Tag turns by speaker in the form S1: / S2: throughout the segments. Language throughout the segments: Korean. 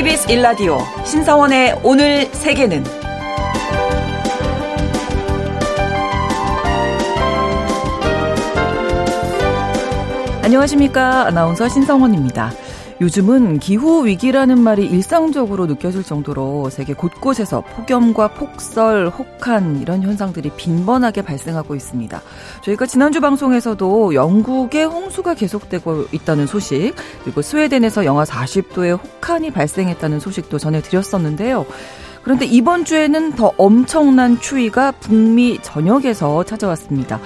S1: KBS 일라디오 신성원의 오늘 세계는 안녕하십니까. 아나운서 신성원입니다. 요즘은 기후 위기라는 말이 일상적으로 느껴질 정도로 세계 곳곳에서 폭염과 폭설, 혹한 이런 현상들이 빈번하게 발생하고 있습니다. 저희가 지난주 방송에서도 영국의 홍수가 계속되고 있다는 소식, 그리고 스웨덴에서 영하 40도의 혹한이 발생했다는 소식도 전해드렸었는데요. 그런데 이번 주에는 더 엄청난 추위가 북미 전역에서 찾아왔습니다.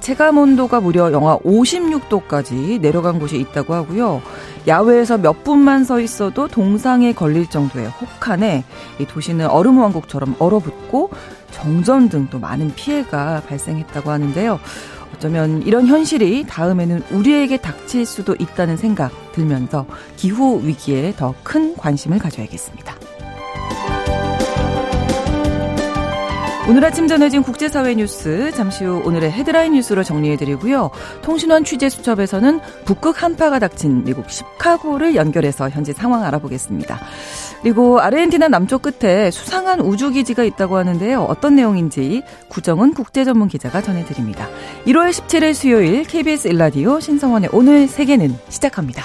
S1: 체감 온도가 무려 영하 56도까지 내려간 곳이 있다고 하고요. 야외에서 몇 분만 서 있어도 동상에 걸릴 정도의 혹한에 이 도시는 얼음 왕국처럼 얼어붙고 정전 등 또 많은 피해가 발생했다고 하는데요. 어쩌면 이런 현실이 다음에는 우리에게 닥칠 수도 있다는 생각 들면서 기후 위기에 더 큰 관심을 가져야겠습니다. 오늘 아침 전해진 국제사회 뉴스 잠시 후 오늘의 헤드라인 뉴스로 정리해드리고요. 통신원 취재수첩에서는 북극 한파가 닥친 미국 시카고를 연결해서 현재 상황 알아보겠습니다. 그리고 아르헨티나 남쪽 끝에 수상한 우주기지가 있다고 하는데요. 어떤 내용인지 구정은 국제전문 기자가 전해드립니다. 1월 17일 수요일 KBS 일라디오 신성원의 오늘 세계는 시작합니다.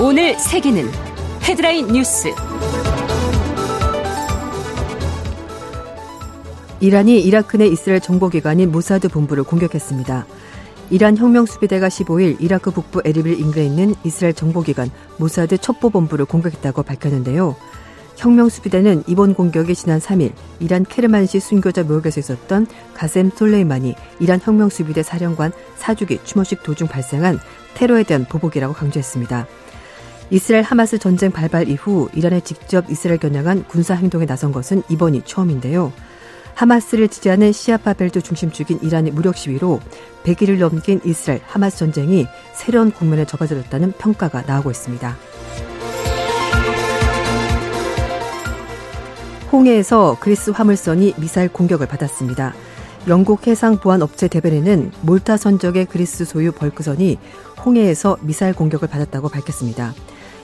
S2: 오늘 세계는 헤드라인 뉴스.
S3: 이란이 이라크 내 이스라엘 정보기관인 모사드 본부를 공격했습니다. 이란 혁명수비대가 15일 이라크 북부 에르빌 인근에 있는 이스라엘 정보기관 모사드 첩보본부를 공격했다고 밝혔는데요. 혁명수비대는 이번 공격이 지난 3일 이란 케르만시 순교자 묘역에서 있었던 가셈 솔레이마니 이란 혁명수비대 사령관 4주기 추모식 도중 발생한 테러에 대한 보복이라고 강조했습니다. 이스라엘 하마스 전쟁 발발 이후 이란에 직접 이스라엘 겨냥한 군사 행동에 나선 것은 이번이 처음인데요. 하마스를 지지하는 시아파 벨트 중심축인 이란의 무력 시위로 100일을 넘긴 이스라엘 하마스 전쟁이 새로운 국면에 접어들었다는 평가가 나오고 있습니다. 홍해에서 그리스 화물선이 미사일 공격을 받았습니다. 영국 해상보안업체 대변인은 몰타 선적의 그리스 소유 벌크선이 홍해에서 미사일 공격을 받았다고 밝혔습니다.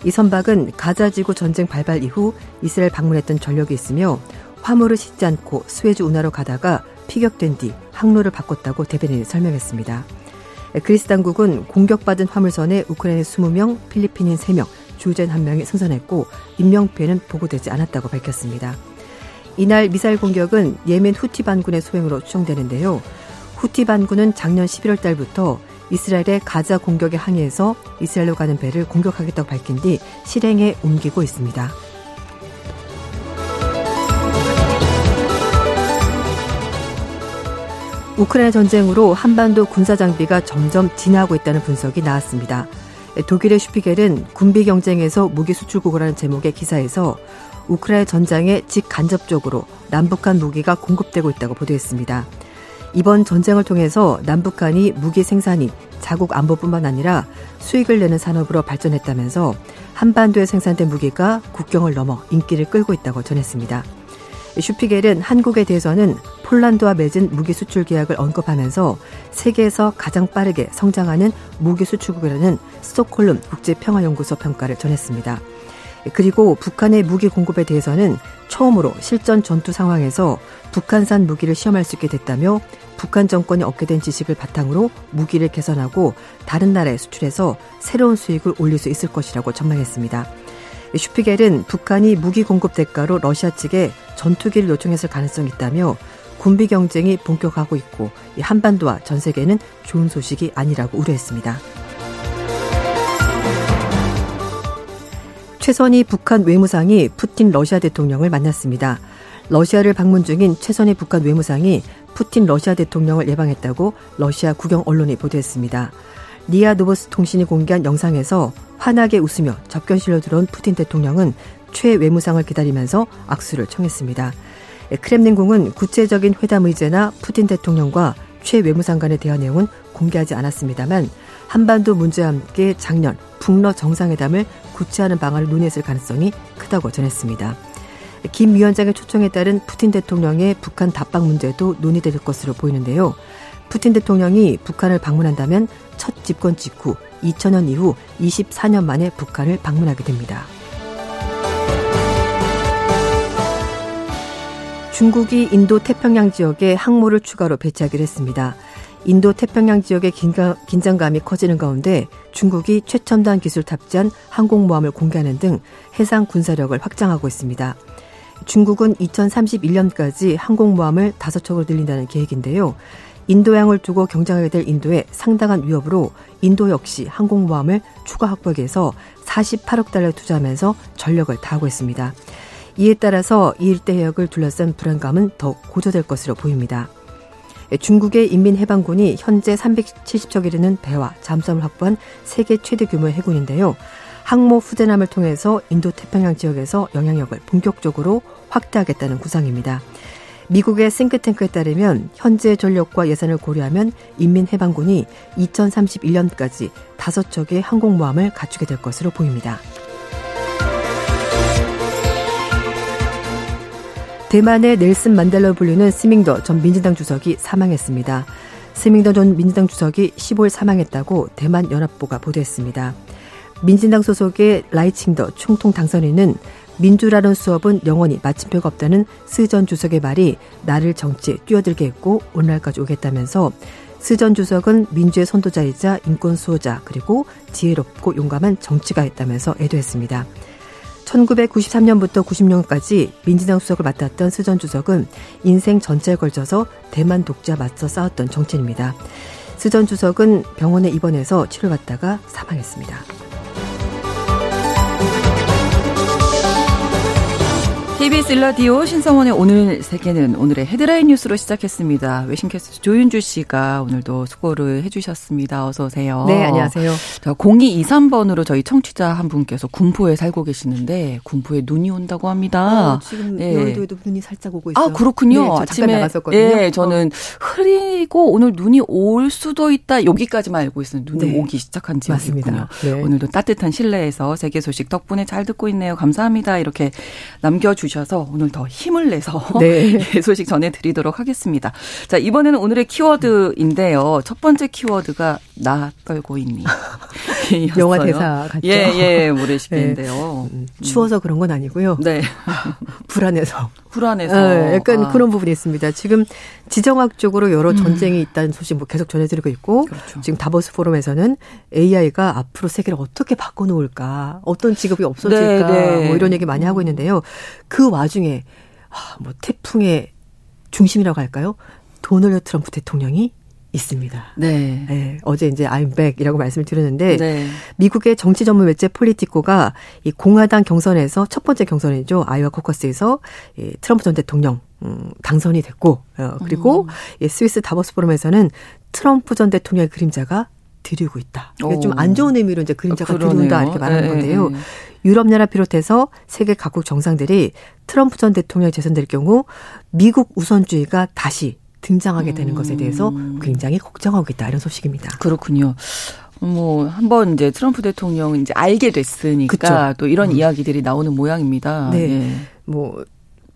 S3: 이 선박은 가자지구 전쟁 발발 이후 이스라엘 방문했던 전력이 있으며 화물을 싣지 않고 스웨즈 운하로 가다가 피격된 뒤 항로를 바꿨다고 대변인이 설명했습니다. 그리스 당국은 공격받은 화물선에 우크라이나 20명, 필리핀인 3명, 주재인 1명이 승선했고 인명피해는 보고되지 않았다고 밝혔습니다. 이날 미사일 공격은 예멘 후티 반군의 소행으로 추정되는데요. 후티 반군은 작년 11월 달부터 이스라엘의 가자 공격에 항의해서 이스라엘로 가는 배를 공격하겠다고 밝힌 뒤 실행에 옮기고 있습니다. 우크라이나 전쟁으로 한반도 군사 장비가 점점 진화하고 있다는 분석이 나왔습니다. 독일의 슈피겔은 군비 경쟁에서 무기 수출국이라는 제목의 기사에서 우크라이나 전장에 직간접적으로 남북한 무기가 공급되고 있다고 보도했습니다. 이번 전쟁을 통해서 남북한이 무기 생산이 자국 안보뿐만 아니라 수익을 내는 산업으로 발전했다면서 한반도에 생산된 무기가 국경을 넘어 인기를 끌고 있다고 전했습니다. 슈피겔은 한국에 대해서는 폴란드와 맺은 무기 수출 계약을 언급하면서 세계에서 가장 빠르게 성장하는 무기 수출국이라는 스톡홀름 국제평화연구소 평가를 전했습니다. 그리고 북한의 무기 공급에 대해서는 처음으로 실전 전투 상황에서 북한산 무기를 시험할 수 있게 됐다며 북한 정권이 얻게 된 지식을 바탕으로 무기를 개선하고 다른 나라에 수출해서 새로운 수익을 올릴 수 있을 것이라고 전망했습니다. 슈피겔은 북한이 무기 공급 대가로 러시아 측에 전투기를 요청했을 가능성이 있다며 군비 경쟁이 본격화하고 있고 한반도와 전 세계는 좋은 소식이 아니라고 우려했습니다. 최선희 북한 외무상이 푸틴 러시아 대통령을 만났습니다. 러시아를 방문 중인 최선희 북한 외무상이 푸틴 러시아 대통령을 예방했다고 러시아 국영 언론이 보도했습니다. 리아 노보스티 통신이 공개한 영상에서 환하게 웃으며 접견실로 들어온 푸틴 대통령은 최 외무상을 기다리면서 악수를 청했습니다. 크렘린궁은 구체적인 회담 의제나 푸틴 대통령과 최 외무상 간의 대화 내용은 공개하지 않았습니다만 한반도 문제와 함께 작년 북러 정상회담을 구체하는 방안을 논의했을 가능성이 크다고 전했습니다. 김 위원장의 초청에 따른 푸틴 대통령의 북한 답방 문제도 논의될 것으로 보이는데요. 푸틴 대통령이 북한을 방문한다면 첫 집권 직후 2000년 이후 24년 만에 북한을 방문하게 됩니다. 중국이 인도 태평양 지역에 항모를 추가로 배치하기로 했습니다. 인도 태평양 지역의 긴장감이 커지는 가운데 중국이 최첨단 기술 탑재한 항공모함을 공개하는 등 해상 군사력을 확장하고 있습니다. 중국은 2031년까지 항공모함을 다섯 척으로 늘린다는 계획인데요. 인도양을 두고 경쟁하게 될 인도의 상당한 위협으로 인도 역시 항공모함을 추가 확보하기 위해서 48억 달러 투자하면서 전력을 다하고 있습니다. 이에 따라서 이 일대 해역을 둘러싼 불안감은 더 고조될 것으로 보입니다. 중국의 인민해방군이 현재 370척 이르는 배와 잠수함을 확보한 세계 최대 규모의 해군인데요. 항모 후대남을 통해서 인도 태평양 지역에서 영향력을 본격적으로 확대하겠다는 구상입니다. 미국의 싱크탱크에 따르면 현재 전력과 예산을 고려하면 인민해방군이 2031년까지 다섯 척의 항공모함을 갖추게 될 것으로 보입니다. 대만의 넬슨 만델로 불리는 스밍더 전 민주당 주석이 사망했습니다. 스밍더 전 민주당 주석이 15일 사망했다고 대만 연합보가 보도했습니다. 민진당 소속의 라이칭더 총통 당선인은 민주라는 수업은 영원히 마침표가 없다는 스 전 주석의 말이 나를 정치에 뛰어들게 했고 오늘날까지 오게 했다면서 스 전 주석은 민주의 선도자이자 인권 수호자 그리고 지혜롭고 용감한 정치가였다면서 애도했습니다. 1993년부터 90년까지 민주당 수석을 맡았던 스전 주석은 인생 전체에 걸쳐서 대만 독자 맞서 싸웠던 정치인입니다. 스전 주석은 병원에 입원해서 치료받다가 사망했습니다.
S1: KBS 일라디오 신성원의 오늘 세계는 오늘의 헤드라인 뉴스로 시작했습니다. 외신캐스터 조윤주 씨가 오늘도 수고를 해주셨습니다. 어서 오세요.
S3: 네, 안녕하세요.
S1: 자, 0223번으로 저희 청취자 한 분께서 군포에 살고 계시는데 군포에 눈이 온다고 합니다.
S3: 어, 지금 네. 여의도에도 눈이 살짝 오고 있어요.
S1: 아, 그렇군요. 네, 아침에 나갔었거든요. 예, 저는 흐리고 오늘 눈이 올 수도 있다. 여기까지만 알고 있어요. 눈이 네. 오기 시작한 지역이군요. 네. 오늘도 따뜻한 실내에서 세계 소식 덕분에 잘 듣고 있네요. 감사합니다. 이렇게 남겨주 주셔서 오늘 더 힘을 내서 네. 소식 전해드리도록 하겠습니다. 자 이번에는 오늘의 키워드인데요. 첫 번째 키워드가 나 떨고 있니.
S3: 영화 대사 같죠.
S1: 예, 예, 모래시계인데요.
S3: 네. 음, 추워서 그런 건 아니고요. 네. 불안해서.
S1: 불안해서.
S3: 네, 약간 아. 그런 부분이 있습니다. 지금 지정학적으로 여러 음. 전쟁이 있다는 소식 뭐 계속 전해드리고 있고, 그렇죠. 지금 다보스 포럼에서는 AI가 앞으로 세계를 어떻게 바꿔놓을까, 어떤 직업이 없어질까, 네, 네. 뭐 이런 얘기 많이 하고 있는데요. 그 와중에, 아, 뭐 태풍의 중심이라고 할까요? 도널드 트럼프 대통령이 있습니다. 네. 네. 어제 이제 I'm back이라고 말씀을 드렸는데 네. 미국의 정치 전문 매체 폴리티코가 이 공화당 경선에서 첫 번째 경선이죠. 아이와 코커스에서 이 트럼프 전 대통령 음, 당선이 됐고 어, 그리고 음. 이 스위스 다보스 포럼에서는 트럼프 전 대통령의 그림자가 드리고 있다. 이게 좀 안 좋은 의미로 이제 그림자가 아, 드리운다 이렇게 말하는 네, 건데요. 네, 네. 유럽 연합 비롯해서 세계 각국 정상들이 트럼프 전 대통령이 재선될 경우 미국 우선주의가 다시 등장하게 되는 것에 대해서 음. 굉장히 걱정하고 있다 이런 소식입니다.
S1: 그렇군요. 뭐 한번 이제 트럼프 대통령 이제 알게 됐으니까 그쵸. 또 이런 음. 이야기들이 나오는 모양입니다.
S3: 네. 예. 뭐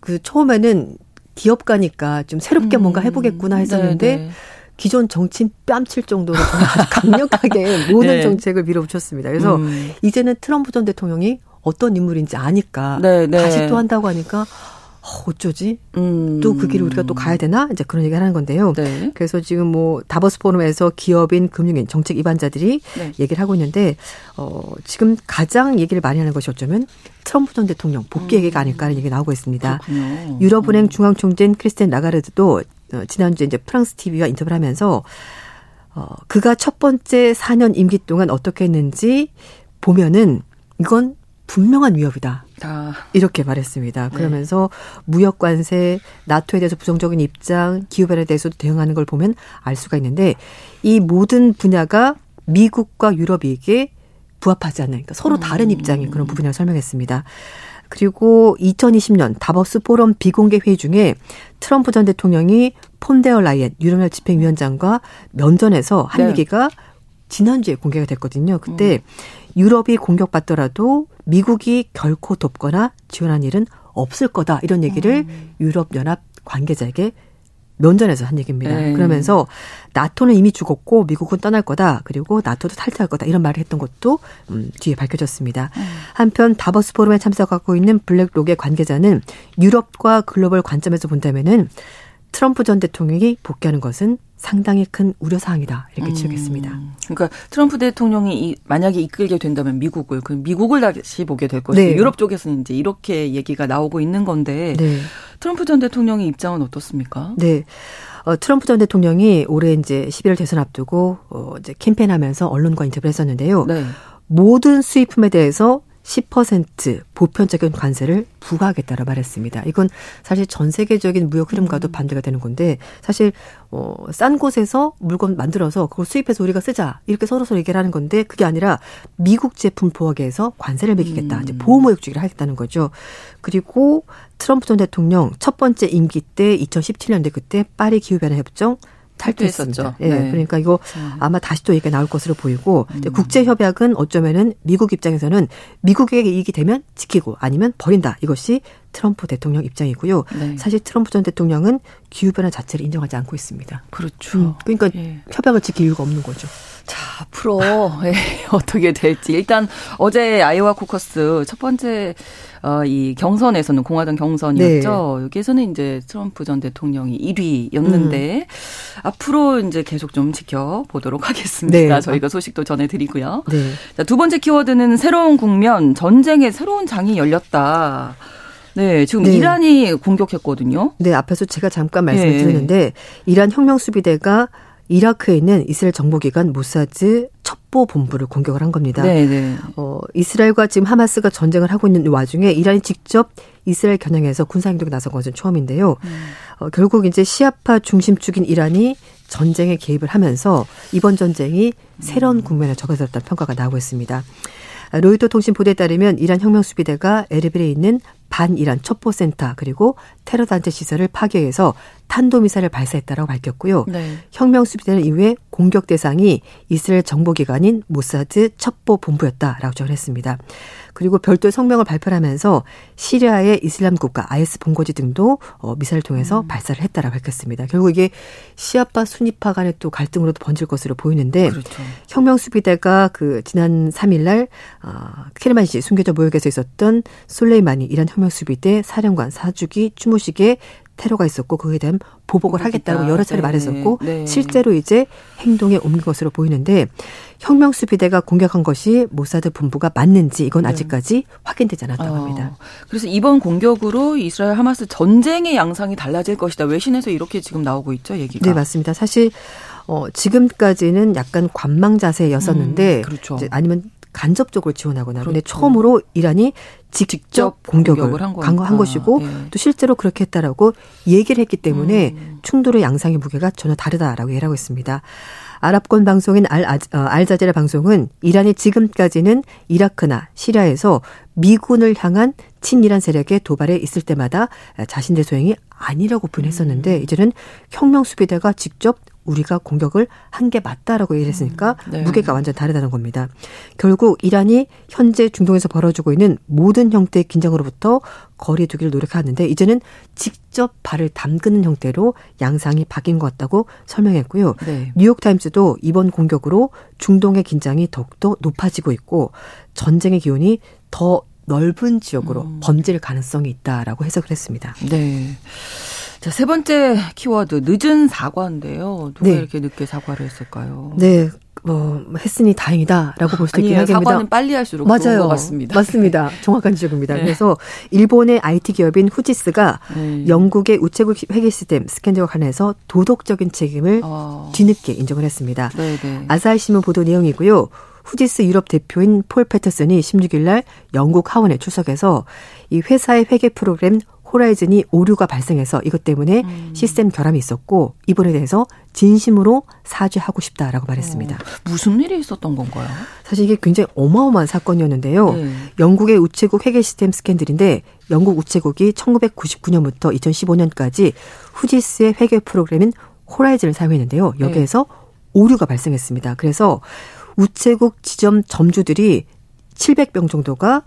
S3: 그 처음에는 기업 가니까 좀 새롭게 음. 뭔가 해보겠구나 했었는데 네네. 기존 정치인 뺨칠 정도로 아주 강력하게 모든 네. 정책을 밀어붙였습니다. 그래서 음. 이제는 트럼프 전 대통령이 어떤 인물인지 아니까 네 네. 다시 또 한다고 하니까 어, 어쩌지? 음. 또그 길을 우리가 또 가야 되나? 이제 그런 얘기를 하는 건데요. 네. 그래서 지금 뭐 다버스 포럼에서 기업인, 금융인, 정책 입안자들이 네. 얘기를 하고 있는데 어 지금 가장 얘기를 많이 하는 것이 어쩌면 트럼프 전 대통령 복귀 얘기가 아닐까 하는 얘기가 나오고 있습니다. 그렇군요. 유럽은행 음. 중앙총재인 크리스텐 라가르드도 어, 지난주에 이제 프랑스 TV와 인터뷰를 하면서 어, 그가 첫 번째 4년 임기 동안 어떻게 했는지 보면은 이건 분명한 위협이다. 아. 이렇게 말했습니다. 네. 그러면서 네. 무역 관세, 나토에 대해서 부정적인 입장, 기후 변화에 대해서도 대응하는 걸 보면 알 수가 있는데 이 모든 분야가 미국과 유럽에게 부합하지 않는 그러니까 서로 다른 음. 입장인 그런 부분이라고 설명했습니다. 그리고 2020년 다버스 포럼 비공개 회의 중에 트럼프 전 대통령이 폰데어 라이엔 유럽연합 집행위원장과 면전에서 한 네. 얘기가 지난주에 공개가 됐거든요. 그때 음. 유럽이 공격받더라도 미국이 결코 돕거나 지원한 일은 없을 거다. 이런 얘기를 음. 유럽연합 관계자에게 면전에서 한 얘기입니다. 네. 그러면서 나토는 이미 죽었고 미국은 떠날 거다. 그리고 나토도 탈퇴할 거다. 이런 말을 했던 것도 음, 뒤에 밝혀졌습니다. 음. 한편 다버스 포럼에 참석하고 있는 블랙록의 관계자는 유럽과 글로벌 관점에서 본다면은 트럼프 전 대통령이 복귀하는 것은 상당히 큰 우려 사항이다 이렇게 음. 지적했습니다.
S1: 그러니까 트럼프 대통령이 이, 만약에 이끌게 된다면 미국을 그 미국을 다시 보게 될 것이고 네. 유럽 쪽에서는 이제 이렇게 얘기가 나오고 있는 건데 네. 트럼프 전 대통령의 입장은 어떻습니까?
S3: 네. 어, 트럼프 전 대통령이 올해 이제 11월 대선 앞두고 어, 이제 캠페인하면서 언론과 인터뷰를 했었는데요. 네. 모든 수입품에 대해서 10% 보편적인 관세를 부과하겠다고 말했습니다. 이건 사실 전 세계적인 무역 흐름과도 음. 반대가 되는 건데 사실 어, 싼 곳에서 물건 만들어서 그걸 수입해서 우리가 쓰자 이렇게 서로 서로 얘기를 하는 건데 그게 아니라 미국 제품 보호하게해서 관세를 매기겠다 음. 이제 보호무역 주기를 하겠다는 거죠. 그리고 트럼프 전 대통령 첫 번째 임기 때 2017년대 그때 파리 기후변화 협정 탈퇴했었죠. 예. 네. 그러니까 이거 음. 아마 다시 또 얘기가 나올 것으로 보이고 음. 국제 협약은 어쩌면은 미국 입장에서는 미국에게 이익이 되면 지키고 아니면 버린다. 이것이 트럼프 대통령 입장이고요. 네. 사실 트럼프 전 대통령은 기후 변화 자체를 인정하지 않고 있습니다.
S1: 그렇죠.
S3: 음. 그러니까 예. 협약을 지킬 이유가 없는 거죠.
S1: 자, 앞으로 예, 어떻게 될지 일단 어제 아이오와 코커스 첫 번째 어, 이 경선에서는 공화당 경선이었죠. 네. 여기에서는 이제 트럼프 전 대통령이 1위였는데 음. 앞으로 이제 계속 좀 지켜보도록 하겠습니다. 네. 저희가 소식도 전해드리고요. 네. 자, 두 번째 키워드는 새로운 국면, 전쟁의 새로운 장이 열렸다. 네, 지금 네. 이란이 공격했거든요.
S3: 네, 앞에서 제가 잠깐 말씀을 네. 드렸는데 이란 혁명 수비대가 이라크에 있는 이스라엘 정보기관 모사드 첩보 본부를 공격을 한 겁니다. 네, 네. 어, 이스라엘과 지금 하마스가 전쟁을 하고 있는 와중에 이란이 직접 이스라엘 겨냥해서 군사 행동에 나선 것은 처음인데요. 음. 어, 결국 이제 시아파 중심축인 이란이 전쟁에 개입을 하면서 이번 전쟁이 새로운 국면에 접어들었다는 평가가 나오고 있습니다. 로이터 통신 보도에 따르면 이란 혁명 수비대가 에르빌에 있는 반이란 첩보센터 그리고 테러 단체 시설을 파괴해서 탄도미사를 발사했다라고 밝혔고요. 네. 혁명 수비대는 이후에 공격 대상이 이스라엘 정보기관인 모사드 첩보 본부였다라고 정했습니다. 그리고 별도의 성명을 발표하면서 시리아의 이슬람 국가 IS 본거지 등도 어, 미사를 통해서 음. 발사를 했다라고 밝혔습니다. 결국 이게 시아파 순위파 간의 또 갈등으로도 번질 것으로 보이는데 그렇죠. 혁명 수비대가 그 지난 3일날 어, 케르만시 순교자 모욕에서 있었던 솔레이마니 이란 혁명수비대 사령관 사주기 추모식에 테러가 있었고 그에 대한 보복을 하겠다고 여러 차례 네. 말했었고 네. 실제로 이제 행동에 옮긴 것으로 보이는데 혁명수비대가 공격한 것이 모사드 본부가 맞는지 이건 네. 아직까지 확인되지 않았다고 어. 합니다.
S1: 그래서 이번 공격으로 이스라엘 하마스 전쟁의 양상이 달라질 것이다. 외신에서 이렇게 지금 나오고 있죠, 얘기가.
S3: 네, 맞습니다. 사실 어, 지금까지는 약간 관망 자세였었는데 음, 그렇죠. 아니면 간접적으로 지원하거나 그렇죠. 근데 처음으로 이란이 직접, 공격을, 한, 한, 것이고 네. 또 실제로 그렇게 했다라고 얘기를 했기 때문에 음. 충돌의 양상의 무게가 전혀 다르다라고 얘기를 하고 있습니다. 아랍권 방송인 알, 어, 알자제라 방송은 이란이 지금까지는 이라크나 시리아에서 미군을 향한 친이란 세력의 도발에 있을 때마다 자신들 소행이 아니라고 부인했었는데 음. 이제는 혁명 수비대가 직접 우리가 공격을 한 게 맞다라고 얘기를 했으니까 음, 네. 무게가 완전 다르다는 겁니다. 결국 이란이 현재 중동에서 벌어지고 있는 모든 형태의 긴장으로부터 거리 두기를 노력하는데 이제는 직접 발을 담그는 형태로 양상이 바뀐 것 같다고 설명했고요. 네. 뉴욕타임스도 이번 공격으로 중동의 긴장이 더욱더 높아지고 있고 전쟁의 기온이 더 넓은 지역으로 음. 번질 가능성이 있다라고 해석을 했습니다.
S1: 네. 자, 세 번째 키워드 늦은 사과인데요. 누가 네. 이렇게 늦게 사과를 했을까요?
S3: 네. 뭐 했으니 다행이다라고 볼 수 있긴 하겠습니다.
S1: 사과는 빨리 할수록
S3: 맞아요.
S1: 같습니다.
S3: 맞습니다. 정확한 지적입니다. 네. 그래서 일본의 IT 기업인 후지스가 네. 영국의 우체국 회계 시스템 스캔들과 관련해서 도덕적인 책임을 어. 뒤늦게 인정을 했습니다. 네네. 네. 아사히 신문 보도 내용이고요. 후지스 유럽 대표인 폴 패터슨이 16일 날 영국 하원에 출석해서 이 회사의 회계 프로그램 호라이즌이 오류가 발생해서 이것 때문에 음. 시스템 결함이 있었고 이번에 대해서 진심으로 사죄하고 싶다라고 말했습니다. 어,
S1: 무슨 일이 있었던 건가요?
S3: 사실 이게 굉장히 어마어마한 사건이었는데요. 네. 영국의 우체국 회계 시스템 스캔들인데 영국 우체국이 1999년부터 2015년까지 후지스의 회계 프로그램인 호라이즌을 사용했는데요. 여기에서 네. 오류가 발생했습니다. 그래서 우체국 지점 점주들이 700명 정도가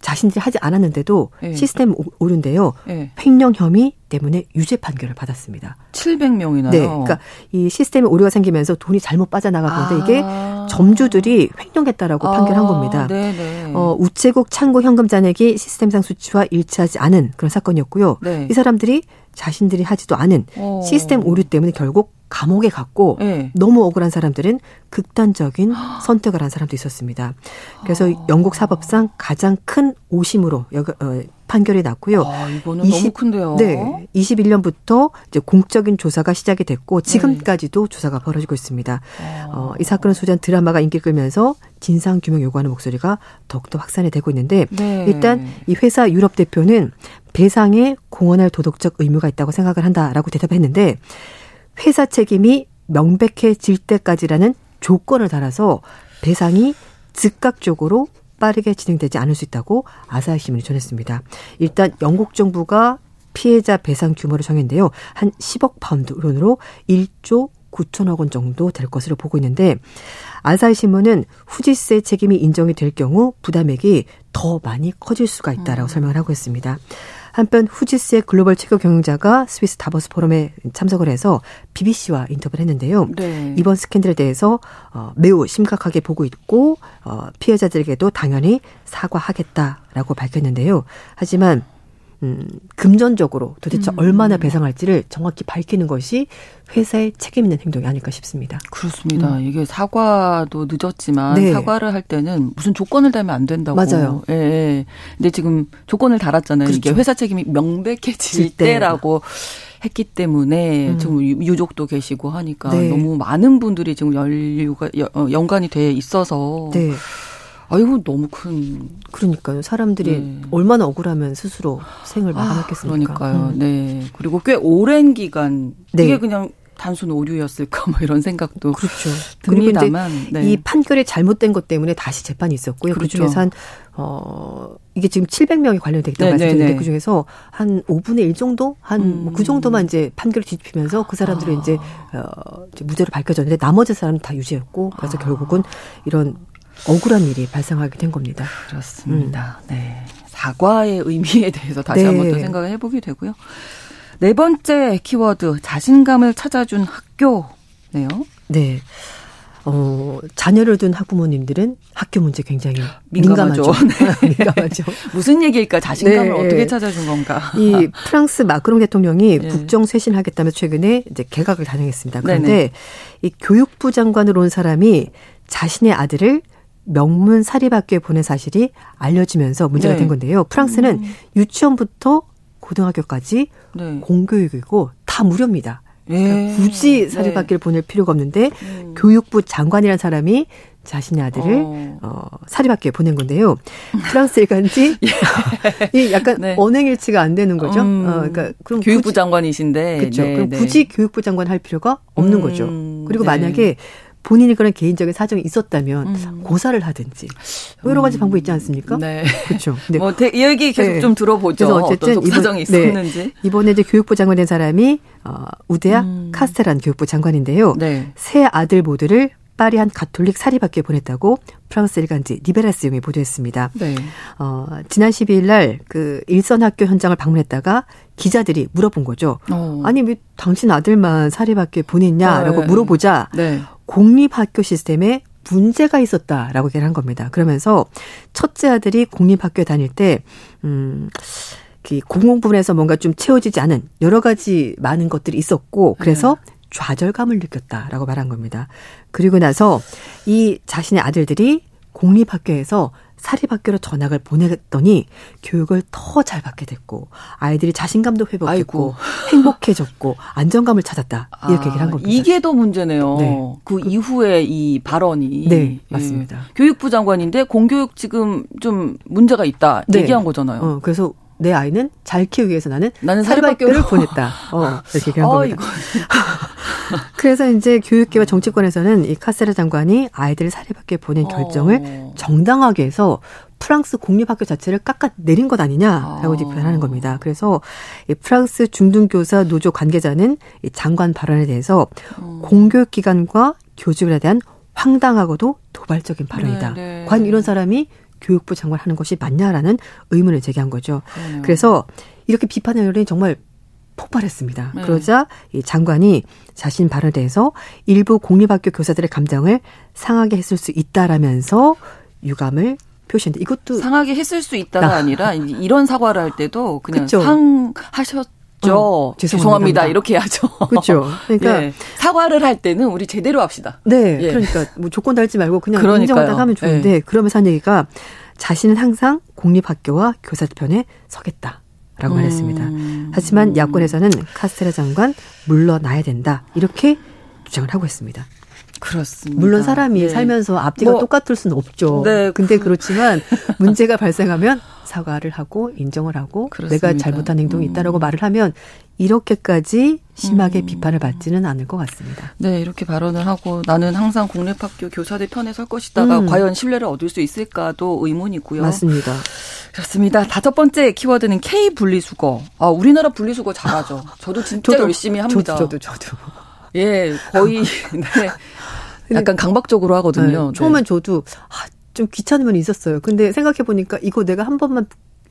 S3: 자신들이 하지 않았는데도 네. 시스템 오류인데요. 네. 횡령 혐의 때문에 유죄 판결을 받았습니다.
S1: 700명이나요?
S3: 네. 그러니까 이 시스템에 오류가 생기면서 돈이 잘못 빠져나가는데 아. 이게 점주들이 횡령했다라고 아. 판결한 겁니다. 네네. 어, 우체국 창고 현금 잔액이 시스템상 수치와 일치하지 않은 그런 사건이었고요. 네. 이 사람들이 자신들이 하지도 않은 오. 어. 시스템 오류 때문에 결국 감옥에 갔고 네. 너무 억울한 사람들은 극단적인 선택을 한 사람도 있었습니다. 그래서 아. 영국 사법상 가장 큰 오심으로 여기, 어, 판결이 났고요.
S1: 아, 이거는 20, 너무 큰데요.
S3: 네. 21년부터 이제 공적인 조사가 시작이 됐고 지금까지도 네. 조사가 벌어지고 있습니다. 아. 어, 이 사건을 소재한 드라마가 인기 끌면서 진상 규명 요구하는 목소리가 더욱더 확산이 되고 있는데 네. 일단 이 회사 유럽 대표는 배상에 공헌할 도덕적 의무가 있다고 생각을 한다라고 대답했는데 회사 책임이 명백해질 때까지라는 조건을 달아서 배상이 즉각적으로 빠르게 진행되지 않을 수 있다고 아사히 신문이 전했습니다. 일단 영국 정부가 피해자 배상 규모를 정했는데요. 한 10억 파운드 돈으로 1조 9천억 원 정도 될 것으로 보고 있는데 아사히 신문은 후지쯔의 책임이 인정이 될 경우 부담액이 더 많이 커질 수가 있다라고 음. 설명을 하고 있습니다. 한편 후지스의 글로벌 체육 경영자가 스위스 다보스 포럼에 참석을 해서 BBC와 인터뷰를 했는데요. 네. 이번 스캔들에 대해서 어, 매우 심각하게 보고 있고 어, 피해자들에게도 당연히 사과하겠다라고 밝혔는데요. 하지만 음, 금전적으로 도대체 음. 얼마나 배상할지를 정확히 밝히는 것이 회사의 책임 있는 행동이 아닐까 싶습니다.
S1: 그렇습니다. 음. 이게 사과도 늦었지만 네. 사과를 할 때는 무슨 조건을 달면 안 된다고.
S3: 맞아요.
S1: 예. 예. 근데 지금 조건을 달았잖아요. 그렇죠. 이게 회사 책임이 명백해질 때라고 했기 때문에 음. 지금 유족도 계시고 하니까 네. 너무 많은 분들이 지금 연류가 어, 연관이 돼 있어서 네. 아이고 너무 큰
S3: 그러니까요. 사람들이 네. 얼마나 억울하면 스스로 생을 아, 마감했겠습니까?
S1: 아, 그러니까요. 음. 네. 그리고 꽤 오랜 기간 네. 이게 그냥 단순 오류였을까 뭐 이런 생각도
S3: 그렇죠.
S1: 듭니다만
S3: 네. 이 판결이 잘못된 것 때문에 다시 재판이 있었고요. 그 그렇죠. 그중에서 한 어, 이게 지금 700명이 관련돼 있다고 네, 말씀드렸는데 네, 네. 그 중에서 한 5분의 1 정도 한그 음. 그 정도만 이제 판결을 뒤집히면서 그 사람들은 아. 이제 어 이제 무죄로 밝혀졌는데 나머지 사람은 다 유죄였고 그래서 아. 결국은 이런 억울한 일이 발생하게 된 겁니다.
S1: 그렇습니다. 음. 네. 사과의 의미에 대해서 다시 네. 한번 또 생각을 해보게 되고요. 네 번째 키워드 자신감을 찾아준 학교네요.
S3: 네. 어, 자녀를 둔 학부모님들은 학교 문제 굉장히 민감하죠. 민감하죠. 네. 민감하죠.
S1: 무슨 얘기일까? 자신감을 네. 어떻게 찾아준 건가?
S3: 이 프랑스 마크롱 대통령이 네. 국정 쇄신하겠다며 최근에 이제 개각을 단행했습니다. 그런데 네네. 이 교육부 장관으로 온 사람이 자신의 아들을 명문 사립학교에 보낸 사실이 알려지면서 문제가 네. 된 건데요. 프랑스는 음. 유치원부터 고등학교까지 네. 공교육이고 다 무료입니다. 그러니까 예. 굳이 네. 사립학교를 네. 보낼 필요가 없는데 음. 교육부 장관이라는 사람이 자신의 아들을 어. 어 사립학교에 보낸 건데요. 프랑스 일간지 예. 이 약간 네. 언행일치가 안 되는 거죠. 음. 어, 그러니까
S1: 그럼 교육부 굳이, 장관이신데
S3: 그렇죠. 네, 그럼 굳이 교육부 장관 할 필요가 없는 음. 거죠. 그리고 만약에 본인이 그런 개인적인 사정이 있었다면 음. 고사를 하든지 뭐 여러 가지 방법이 있지 않습니까?
S1: 네.
S3: 그렇죠.
S1: 근데 뭐 대, 얘기 계속 네. 좀 들어보죠. 그래서 어쨌든 어떤 사정이 네. 있었는지. 네.
S3: 이번에 이제 교육부 장관 된 사람이 어, 우데아 음. 카스테란 교육부 장관인데요. 네. 새 아들 모두를 파리 한 가톨릭 사립학교에 보냈다고 프랑스 일간지 리베라스용이 보도했습니다. 네. 어, 지난 12일 날 그 일선 학교 현장을 방문했다가 기자들이 물어본 거죠. 어. 아니 왜 당신 아들만 사립학교에 보냈냐라고 네. 물어보자 네. 공립학교 시스템에 문제가 있었다라고 얘기를 한 겁니다. 그러면서 첫째 아들이 공립학교에 다닐 때, 음, 공공 부분에서 뭔가 좀 채워지지 않은 여러 가지 많은 것들이 있었고 그래서 네. 좌절감을 느꼈다라고 말한 겁니다. 그리고 나서 이 자신의 아들들이 공립학교에서 사립학교로 전학을 보냈더니 교육을 더 잘 받게 됐고 아이들이 자신감도 회복했고 아이고. 행복해졌고 안정감을 찾았다 이렇게 아, 얘기를 한 겁니다.
S1: 이게 더 문제네요. 네. 그, 그 이후에 이 발언이
S3: 네 맞습니다. 예.
S1: 교육부 장관인데 공교육 지금 좀 문제가 있다 네. 얘기한 거잖아요.
S3: 어, 그래서 내 아이는 잘 키우기 위해서 나는, 나는 사립학교를 보냈다. 어, 이렇게 얘기한 어, 겁니다. 그래서 이제 교육계와 정치권에서는 이 카세라 장관이 아이들을 사립학교에 보낸 어. 결정을 정당하게 해서 프랑스 공립학교 자체를 깎아 내린 것 아니냐라고 아. 비판하는 겁니다. 그래서 이 프랑스 중등교사 노조 관계자는 이 장관 발언에 대해서 음. 공교육기관과 교직원에 대한 황당하고도 도발적인 발언이다. 네, 네. 과연 이런 사람이 교육부 장관 하는 것이 맞냐라는 의문을 제기한 거죠. 음. 그래서 이렇게 비판의 여론이 정말 폭발했습니다. 네. 그러자 이 장관이 자신 발언에 대해서 일부 공립학교 교사들의 감정을 상하게 했을 수 있다라면서 유감을 표시했는데 이것도
S1: 상하게 했을 수 있다가 아. 아니라 이런 사과를 할 때도 그냥 그쵸. 상하셨 어, 죄송합니다. 죄송합니다. 이렇게 하죠.
S3: 그렇죠. 그러니까 예.
S1: 사과를 할 때는 우리 제대로 합시다.
S3: 네. 예. 그러니까 뭐 조건 달지 말고 그냥 인정하다 하면 좋은데 예. 그러면서 한 얘기가 자신은 항상 공립학교와 교사들 편에 서겠다. 라고 음. 말했습니다. 하지만 야권에서는 카스테라 장관 물러나야 된다. 이렇게 주장을 하고 있습니다.
S1: 그렇습니다.
S3: 물론 사람이 네. 살면서 앞뒤가 뭐, 똑같을 수는 없죠. 네. 근데 그렇지만 문제가 발생하면 사과를 하고 인정을 하고 그렇습니다. 내가 잘못한 행동이 음. 있다라고 말을 하면 이렇게까지 심하게 음. 비판을 받지는 않을 것 같습니다.
S1: 네, 이렇게 발언을 하고 나는 항상 공립학교 교사들 편에 설 것이다가 음. 과연 신뢰를 얻을 수 있을까도 의문이고요.
S3: 맞습니다.
S1: 그렇습니다. 다섯 번째 키워드는 K 분리수거. 아, 우리나라 분리수거 잘하죠. 저도 진짜 저도, 열심히 합니다.
S3: 저도, 저도, 저도.
S1: 예, 거의 네. 약간 강박적으로 하거든요.
S3: 네, 처음엔 네. 저도 아, 좀 귀찮은 면이 있었어요. 근데 생각해 보니까 이거 내가 한 번만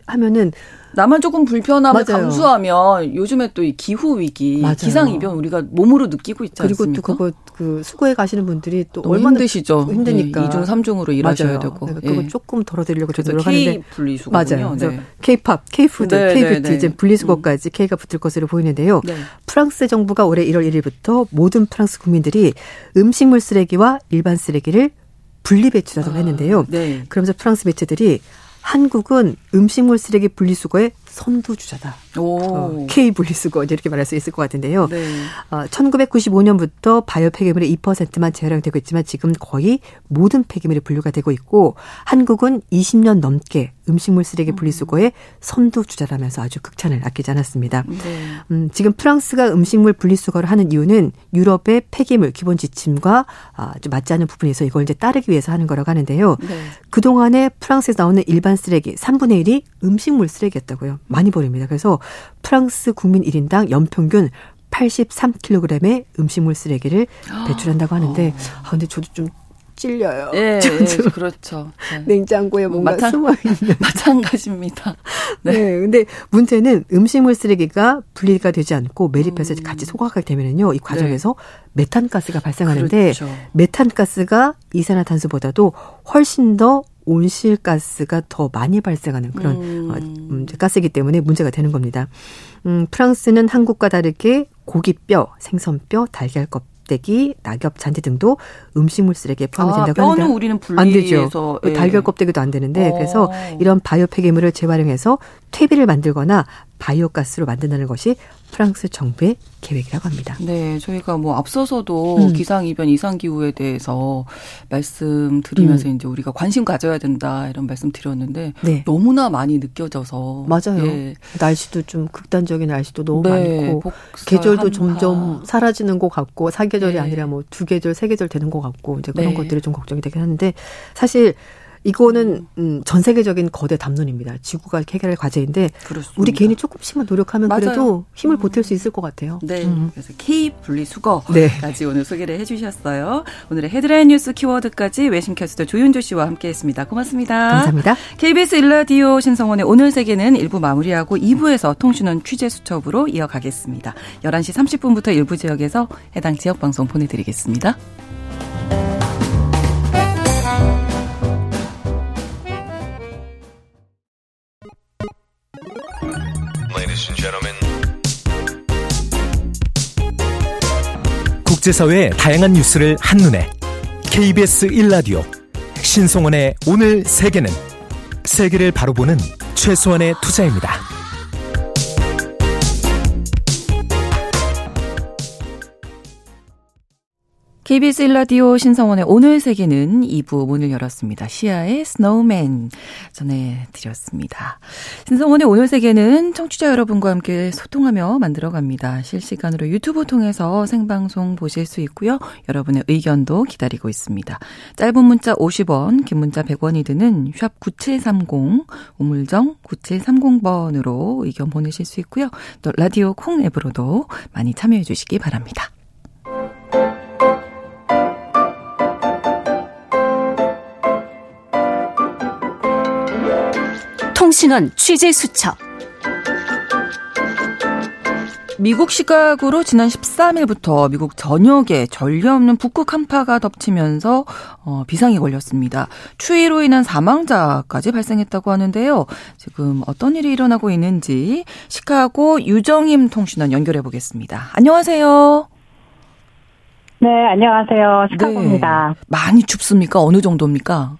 S3: 하면은
S1: 나만 조금 불편함을 맞아요. 감수하면 요즘에 또 이 기후 위기, 기상 이변 우리가 몸으로 느끼고 있지
S3: 그리고
S1: 않습니까?
S3: 그리고 또 그거 그 수고해 가시는 분들이 또
S1: 얼마나 힘드시죠.
S3: 힘드니까
S1: 예, 2중 3중으로 일하셔야 맞아요. 되고.
S3: 그러니까 그거 예. 조금 덜어 드리려고
S1: 저도 노력하는데 K 분리수거
S3: 맞아요. 네. K-팝, K-푸드, 네, K-뷰티 네, 네. 이제 분리수거까지 음. K가 붙을 것으로 보이는데요. 네. 프랑스 정부가 올해 1월 1일부터 모든 프랑스 국민들이 음식물 쓰레기와 일반 쓰레기를 분리 배출하도록 아, 했는데요. 네. 그러면서 프랑스 매체들이 한국은 음식물 쓰레기 분리수거의 선두주자다. 어, K 분리수거 이렇게 말할 수 있을 것 같은데요. 네. 어, 1995년부터 바이오 폐기물의 2%만 재활용되고 있지만 지금 거의 모든 폐기물이 분류가 되고 있고 한국은 20년 넘게 음식물 쓰레기 분리수거의 선두주자라면서 아주 극찬을 아끼지 않았습니다. 네. 음, 지금 프랑스가 음식물 분리수거를 하는 이유는 유럽의 폐기물 기본 지침과 아, 좀 맞지 않는 부분에서 이걸 이제 따르기 위해서 하는 거라고 하는데요. 네. 그동안에 프랑스에서 나오는 일반 쓰레기 3분의 1이 음식물 쓰레기였다고요. 많이 버립니다. 그래서 프랑스 국민 1인당 연평균 83kg의 음식물 쓰레기를 배출한다고 하는데 아 근데 저도 좀 찔려요.
S1: 예, 예 그렇죠.
S3: 네. 냉장고에 뭔가 마찬, 숨어 있는
S1: 마찬가지입니다.
S3: 네. 네. 근데 문제는 음식물 쓰레기가 분리가 되지 않고 매립해서 음. 같이 소각하게 되면은요. 이 과정에서 네. 메탄가스가 발생하는데 그렇죠. 메탄가스가 이산화탄소보다도 훨씬 더 온실가스가 더 많이 발생하는 그런 음. 어, 음, 가스이기 때문에 문제가 되는 겁니다. 음, 프랑스는 한국과 다르게 고기뼈, 생선뼈, 달걀 껍 껍데기, 낙엽 잔디 등도 음식물 쓰레기에 포함이 아, 된다고 아,
S1: 하는데 우리는 안 되죠.
S3: 예. 달걀 껍데기도 안 되는데 어. 그래서 이런 바이오 폐기물을 재활용해서 퇴비를 만들거나 바이오 가스로 만든다는 것이 프랑스 정부의 계획이라고 합니다.
S1: 네, 저희가 뭐 앞서서도 음. 기상 이변 이상 기후에 대해서 말씀드리면서 음. 이제 우리가 관심 가져야 된다 이런 말씀 드렸는데 네. 너무나 많이 느껴져서
S3: 맞아요. 예. 날씨도 좀 극단적인 날씨도 너무 네, 많고 계절도 한파. 점점 사라지는 것 같고 사계절이 네. 아니라 뭐 두 계절, 세 계절 되는 것 같고 이제 그런 네. 것들이 좀 걱정이 되긴 하는데 사실 이거는 음, 전 세계적인 거대 담론입니다. 지구가 해결할 과제인데 그렇습니다. 우리 개인이 조금씩만 노력하면 맞아요. 그래도 힘을 음. 보탤 수 있을 것 같아요.
S1: 네. 음. 그래서 K 분리수거까지 네. 오늘 소개를 해주셨어요. 오늘의 헤드라인 뉴스 키워드까지 외신 캐스터 조윤조 씨와 함께했습니다. 고맙습니다.
S3: 감사합니다.
S1: KBS 일라디오 신성원의 오늘 세계는 1부 마무리하고 2부에서 통신원 취재 수첩으로 이어가겠습니다. 11시 30분부터 일부 지역에서 해당 지역 방송 보내드리겠습니다.
S4: 국제사회의 다양한 뉴스를 한눈에 KBS 1라디오 신송원의 오늘 세계는 세계를 바로 보는 최소한의 투자입니다.
S1: KBS 일라디오 신성원의 오늘 세계는 2부 문을 열었습니다. 시아의 스노우맨 전해드렸습니다. 신성원의 오늘 세계는 청취자 여러분과 함께 소통하며 만들어갑니다. 실시간으로 유튜브 통해서 생방송 보실 수 있고요. 여러분의 의견도 기다리고 있습니다. 짧은 문자 50원, 긴 문자 100원이 드는 샵 9730, 우물정 9730번으로 의견 보내실 수 있고요. 또 라디오 콩 앱으로도 많이 참여해 주시기 바랍니다.
S2: 통신원 취재 수첩.
S1: 미국 시각으로 지난 13일부터 미국 전역에 전례 없는 북극 한파가 덮치면서 어, 비상이 걸렸습니다. 추위로 인한 사망자까지 발생했다고 하는데요. 지금 어떤 일이 일어나고 있는지 시카고 유정임 통신원 연결해 보겠습니다. 안녕하세요.
S5: 네, 안녕하세요. 시카고입니다.
S1: 네. 많이 춥습니까? 어느 정도입니까?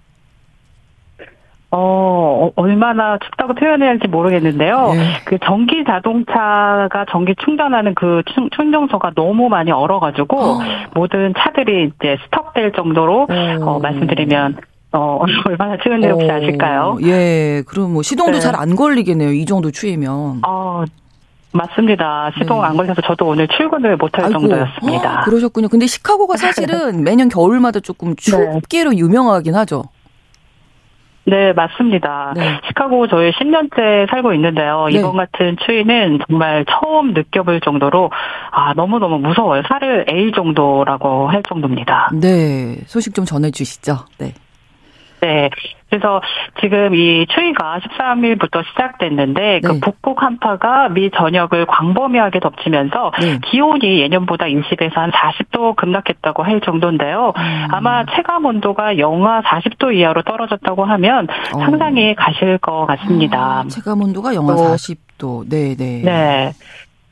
S5: 어, 얼마나 춥다고 표현해야 할지 모르겠는데요. 네. 그 전기 자동차가 전기 충전하는 그 충 전소가 너무 많이 얼어가지고 어. 모든 차들이 이제 스톱될 정도로 어, 어 말씀드리면 어, 얼마나 추운지 혹시 어. 아실까요?
S1: 예, 그럼 뭐 시동도 네. 잘안 걸리겠네요. 이 정도 추위면.
S5: 어, 맞습니다. 시동 네. 안 걸려서 저도 오늘 출근을 못할 정도였습니다.
S1: 어, 그러셨군요. 근데 시카고가 사실은 매년 겨울마다 조금 네. 춥기로 네. 유명하긴 하죠.
S5: 네, 맞습니다. 네. 시카고 저희 10년째 살고 있는데요. 네. 이번 같은 추위는 정말 처음 느껴볼 정도로 아, 너무너무 무서워요. 살을 A 정도라고 할 정도입니다.
S1: 네. 소식 좀 전해 주시죠. 네.
S5: 네. 그래서 지금 이 추위가 13일부터 시작됐는데 그 네. 그 북극 한파가 미 전역을 광범위하게 덮치면서 네. 기온이 예년보다 20에서 한 40도 급락했다고 할 정도인데요. 음. 아마 체감 온도가 영하 40도 이하로 떨어졌다고 하면 어. 상상이 가실 것 같습니다.
S1: 아, 체감 온도가 영하 40도. 네, 네.
S5: 네.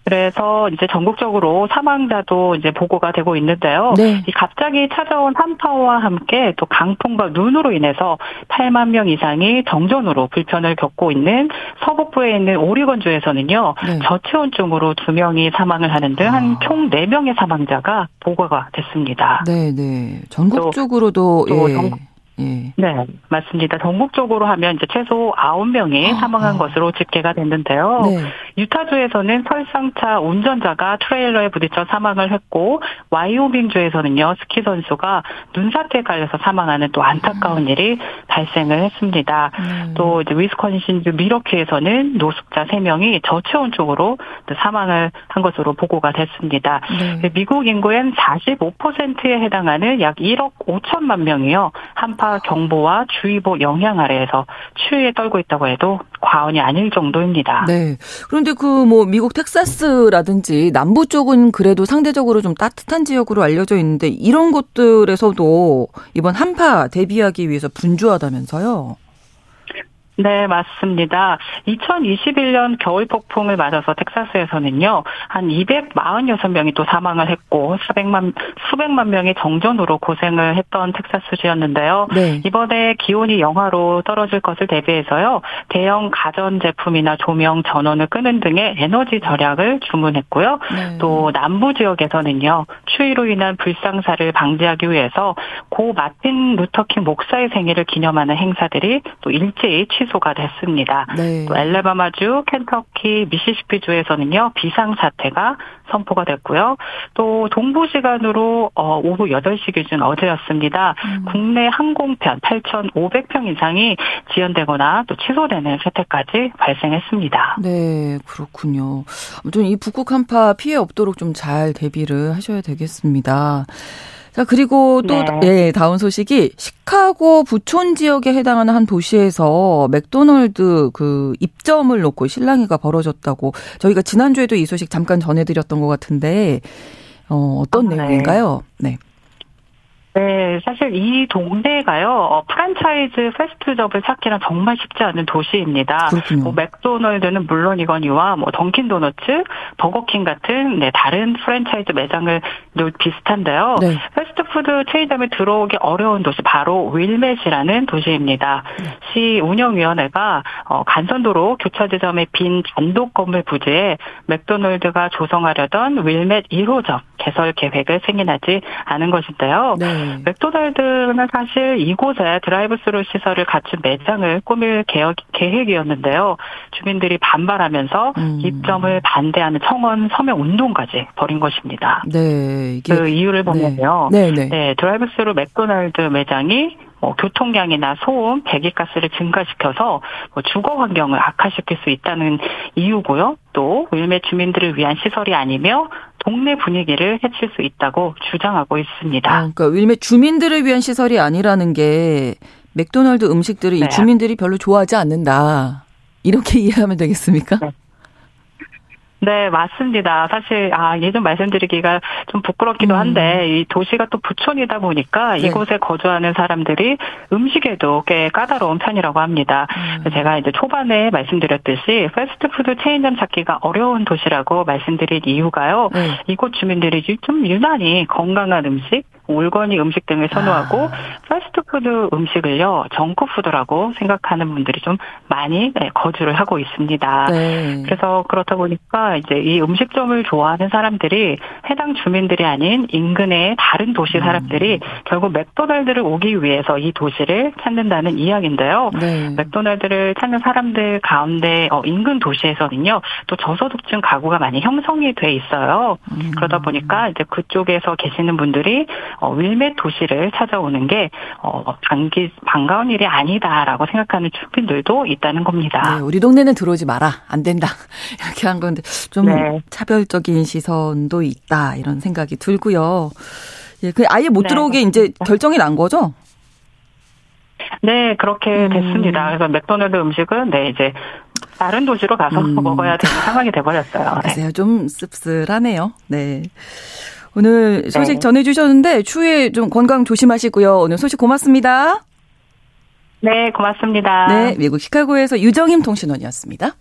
S5: 그래서 이제 전국적으로 사망자도 이제 보고가 되고 있는데요. 네. 이 갑자기 찾아온 한파와 함께 또 강풍과 눈으로 인해서 8만 명 이상이 정전으로 불편을 겪고 있는 서북부에 있는 오리건주에서는요. 네. 저체온증으로 2명이 사망을 하는 등 한총 아. 4명의 사망자가 보고가 됐습니다.
S1: 네, 네. 전국적으로도 또, 또 예. 전국,
S5: 예. 네, 맞습니다. 전국적으로 하면 이제 최소 9명이 아. 사망한 것으로 집계가 됐는데요. 네. 유타주에서는 설상차 운전자가 트레일러에 부딪혀 사망을 했고 와이오밍주에서는요 스키 선수가 눈사태에 깔려서 사망하는 또 안타까운 음. 일이 발생을 했습니다. 음. 또 이제 위스콘신주 미러키에서는 노숙자 3명이 저체온 쪽으로 사망을 한 것으로 보고가 됐습니다. 네. 미국 인구엔 45%에 해당하는 약 1억 5천만 명이요 한파 한파 경보와 주의보 영향 아래에서 추위에 떨고 있다고 해도 과언이 아닐 정도입니다.
S1: 네. 그런데 그 뭐 미국 텍사스라든지 남부 쪽은 그래도 상대적으로 좀 따뜻한 지역으로 알려져 있는데 이런 곳들에서도 이번 한파 대비하기 위해서 분주하다면서요?
S5: 네, 맞습니다. 2021년 겨울 폭풍을 맞아서 텍사스에서는요, 한 246명이 또 사망을 했고, 400만, 수백만 명이 정전으로 고생을 했던 텍사스주였는데요. 네. 이번에 기온이 영하로 떨어질 것을 대비해서요, 대형 가전제품이나 조명, 전원을 끄는 등의 에너지 절약을 주문했고요. 네. 또 남부 지역에서는요, 추위로 인한 불상사를 방지하기 위해서 고 마틴 루터킹 목사의 생일을 기념하는 행사들이 또 일제히 취 취소가 됐습니다. 네. 또 엘레바마주, 켄터키, 미시시피주에서는요 비상 사태가 선포가 됐고요. 또 동부 시간으로 어, 오후 8시 기준 어제였습니다. 음. 국내 항공편 8,500편 이상이 지연되거나 또 취소되는 사태까지 발생했습니다.
S1: 네, 그렇군요. 아무튼 이 북극 한파 피해 없도록 좀 잘 대비를 하셔야 되겠습니다. 자, 그리고 또, 네. 예, 다운 소식이 시카고 부촌 지역에 해당하는 한 도시에서 맥도널드 그 입점을 놓고 실랑이가 벌어졌다고 저희가 지난주에도 이 소식 잠깐 전해드렸던 것 같은데, 어, 어떤 아, 네. 내용인가요? 네.
S5: 네, 사실 이 동네가요, 어, 프랜차이즈 패스트점을 찾기는 정말 쉽지 않은 도시입니다.
S1: 그렇군요.
S5: 뭐 맥도널드는 물론이거니와 뭐 던킨 도너츠, 버거킹 같은 네, 다른 프랜차이즈 매장을 비슷한데요.
S1: 네.
S5: 패스트푸드 체인점에 들어오기 어려운 도시 바로 윌멧이라는 도시입니다. 시 운영위원회가 어, 간선도로 교차 지점의 빈 단독 건물 부지에 맥도널드가 조성하려던 윌멧 1호점 개설 계획을 승인하지 않은 것인데요.
S1: 네.
S5: 맥도날드는 사실 이곳에 드라이브스루 시설을 갖춘 매장을 꾸밀 계획, 계획이었는데요. 주민들이 반발하면서
S1: 음.
S5: 입점을 반대하는 청원 서명 운동까지 벌인 것입니다.
S1: 네. 이게
S5: 그 이유를 보면요.
S1: 네, 네.
S5: 네, 드라이브스루 맥도날드 매장이 뭐 교통량이나 소음, 배기가스를 증가시켜서 뭐 주거 환경을 악화시킬 수 있다는 이유고요. 또 윌멧 주민들을 위한 시설이 아니며 동네 분위기를 해칠 수 있다고 주장하고 있습니다.
S1: 어, 그러니까 윌멧 주민들을 위한 시설이 아니라는 게 맥도날드 음식들을 이
S5: 네.
S1: 주민들이 별로 좋아하지 않는다. 이렇게 이해하면 되겠습니까?
S5: 네. 네, 맞습니다. 사실, 아, 예전 말씀드리기가 좀 부끄럽기도
S1: 음.
S5: 한데, 이 도시가 또 부촌이다 보니까
S1: 네.
S5: 이곳에 거주하는 사람들이 음식에도 꽤 까다로운 편이라고 합니다.
S1: 음.
S5: 제가 이제 초반에 말씀드렸듯이 패스트푸드 체인점 찾기가 어려운 도시라고 말씀드린 이유가요.
S1: 네.
S5: 이곳 주민들이 좀 유난히 건강한 음식, 올거니 음식 등을 선호하고
S1: 아.
S5: 패스트푸드 음식을요 정크푸드라고 생각하는 분들이 좀 많이 네, 거주를 하고 있습니다.
S1: 네.
S5: 그래서 그렇다 보니까 이제 이 음식점을 좋아하는 사람들이 해당 주민들이 아닌 인근의 다른 도시 사람들이 결국 맥도날드를 오기 위해서 이 도시를 찾는다는 이야기인데요.
S1: 네.
S5: 맥도날드를 찾는 사람들 가운데 어, 인근 도시에서는요 또 저소득층 가구가 많이 형성이 돼 있어요.
S1: 음.
S5: 그러다 보니까 이제 그쪽에서 계시는 분들이 어, 윌맷 도시를 찾아오는 게 어, 반기, 반가운 일이 아니다라고 생각하는 주민들도 있다는 겁니다.
S1: 네, 우리 동네는 들어오지 마라. 안 된다. 이렇게 한 건데 좀
S5: 네.
S1: 차별적인 시선도 있다. 이런 생각이 들고요. 예, 그 아예 못
S5: 네,
S1: 들어오게 이제 결정이 난 거죠?
S5: 네, 그렇게
S1: 음.
S5: 됐습니다. 그래서 맥도날드 음식은 네 이제 다른 도시로 가서
S1: 음.
S5: 먹어야 되는 상황이 돼버렸어요. 네.
S1: 글쎄요, 좀 씁쓸하네요. 네. 오늘 소식
S5: 네.
S1: 전해주셨는데 추위에 좀 건강 조심하시고요. 오늘 소식 고맙습니다.
S5: 네, 고맙습니다.
S1: 네, 미국 시카고에서 유정임 통신원이었습니다.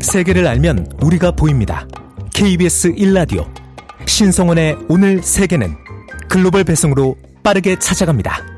S4: 세계를 알면 우리가 보입니다. KBS 1라디오 신성원의 오늘 세계는 글로벌 배송으로 빠르게 찾아갑니다.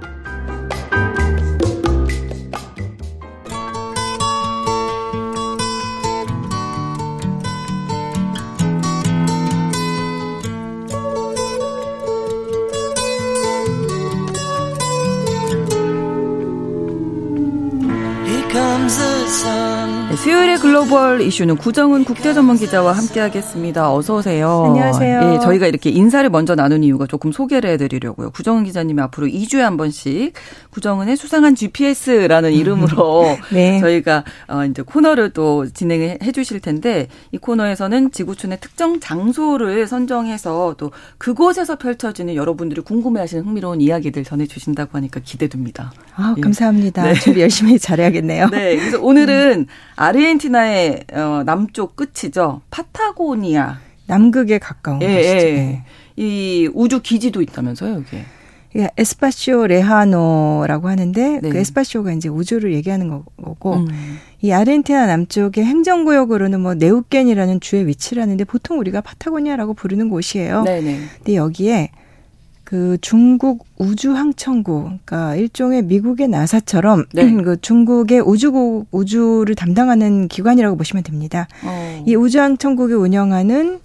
S1: 글로벌 이슈는 구정은 국제전문 기자와 함께하겠습니다. 어서 오세요.
S6: 안녕하세요.
S1: 예, 저희가 이렇게 인사를 먼저 나눈 이유가 조금 소개를 해드리려고요. 구정은 기자님이 앞으로 2주에 한 번씩 구정은의 수상한 GPS라는 이름으로
S6: 네.
S1: 저희가 어, 이제 코너를 또 진행해 주실 텐데 이 코너에서는 지구촌의 특정 장소를 선정해서 또 그곳에서 펼쳐지는 여러분들이 궁금해하시는 흥미로운 이야기들 전해주신다고 하니까 기대됩니다.
S6: 아,
S1: 예.
S6: 감사합니다.
S1: 네.
S6: 준비 열심히 잘해야겠네요.
S1: 네, 그래서 오늘은 아르헨티나의 어, 남쪽 끝이죠. 파타고니아.
S6: 남극에 가까운
S1: 예,
S6: 곳이죠.
S1: 예.
S6: 네.
S1: 이 우주 기지도 있다면서요, 여기에.
S6: 이게 Espacio Lejano라고 하는데
S1: 네.
S6: 그 Espacio가 이제 우주를 얘기하는 거- 거고
S1: 음.
S6: 이 아르헨티나 남쪽의 행정구역으로는 뭐 네우켄이라는 주의 위치하는데 보통 우리가 파타고니아라고 부르는 곳이에요.
S1: 네네.
S6: 근데 여기에 그 중국 우주항천구, 그러니까 일종의 미국의 나사처럼
S1: 네.
S6: 그 중국의 우주국 우주를 담당하는 기관이라고 보시면 됩니다.
S1: 어.
S6: 이 우주항천국이 운영하는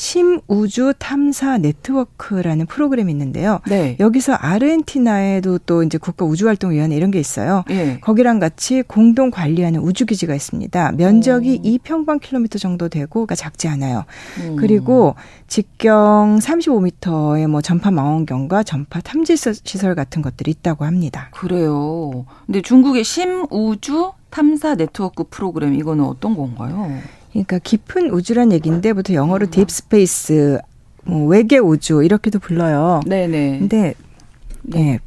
S6: 심우주 탐사 네트워크라는 프로그램이 있는데요.
S1: 네.
S6: 여기서 아르헨티나에도 또 이제 국가 우주활동위원회 이런 게 있어요.
S1: 예.
S6: 거기랑 같이 공동 관리하는 우주기지가 있습니다. 면적이
S1: 오.
S6: 2평방킬로미터 정도 되고, 그러니까 작지 않아요.
S1: 음.
S6: 그리고 직경 35m의 뭐 전파 망원경과 전파 탐지 시설 같은 것들이 있다고 합니다.
S1: 그래요. 근데 중국의 심우주 탐사 네트워크 프로그램 이거는 어떤 건가요?
S6: 그러니까 깊은 우주란 얘기인데 보통 영어로 deep space, 뭐 외계 우주 이렇게도 불러요.
S1: 네네.
S6: 근데 네.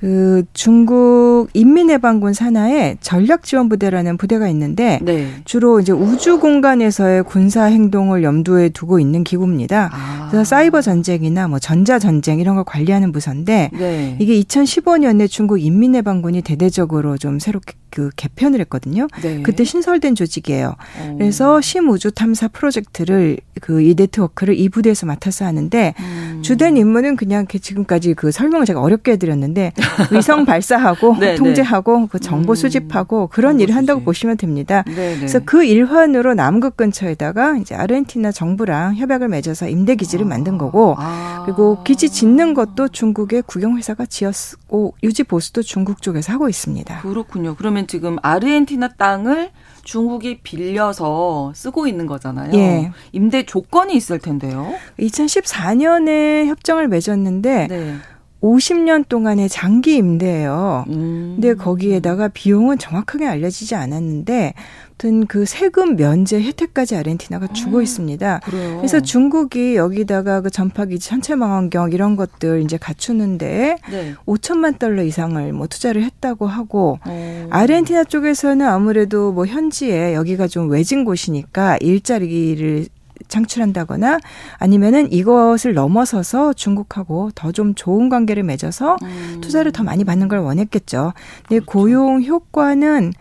S6: 그 중국 인민해방군 산하에 전략지원부대라는 부대가 있는데
S1: 네.
S6: 주로 이제 우주 공간에서의 군사 행동을 염두에 두고 있는 기구입니다.
S1: 아.
S6: 그래서 사이버 전쟁이나 뭐 전자 전쟁 이런 걸 관리하는 부서인데
S1: 네.
S6: 이게 2015년에 중국 인민해방군이 대대적으로 좀 새롭게 그 개편을 했거든요.
S1: 네.
S6: 그때 신설된 조직이에요.
S1: 어.
S6: 그래서 심우주 탐사 프로젝트를 그 이 네트워크를 이 부대에서 맡아서 하는데
S1: 음.
S6: 주된 임무는 그냥 이렇게 지금까지 그 설명을 제가 어렵게 해드렸는데 위성 발사하고
S1: 네,
S6: 통제하고 그 정보
S1: 음.
S6: 수집하고 그런
S1: 정보
S6: 일을 한다고
S1: 수집.
S6: 보시면 됩니다.
S1: 네, 네.
S6: 그래서 그 일환으로 남극 근처에다가 이제 아르헨티나 정부랑 협약을 맺어서 임대 기지를 만든 거고
S1: 아.
S6: 그리고 기지 짓는 것도 중국의 국영 회사가 지었고 유지 보수도 중국 쪽에서 하고 있습니다.
S1: 그렇군요. 그러면 지금 아르헨티나 땅을 중국이 빌려서 쓰고 있는 거잖아요.
S6: 예.
S1: 임대 조건이 있을 텐데요.
S6: 2014년에 협정을 맺었는데
S1: 네.
S6: 50년 동안의 장기 임대예요.
S1: 음.
S6: 근데 거기에다가 비용은 정확하게 알려지지 않았는데 아무튼 그 세금 면제 혜택까지 아르헨티나가 주고 있습니다.
S1: 그래요.
S6: 그래서 중국이 여기다가 그 전파기지 천체망원경 이런 것들 이제 갖추는데
S1: 네.
S6: 5천만 달러 이상을 뭐 투자를 했다고 하고
S1: 어.
S6: 아르헨티나 쪽에서는 아무래도 뭐 현지에 여기가 좀 외진 곳이니까 일자리를 창출한다거나 아니면은 이것을 넘어서서 중국하고 더 좀 좋은 관계를 맺어서
S1: 음.
S6: 투자를 더 많이 받는 걸 원했겠죠. 근데
S1: 그렇죠.
S6: 고용 효과는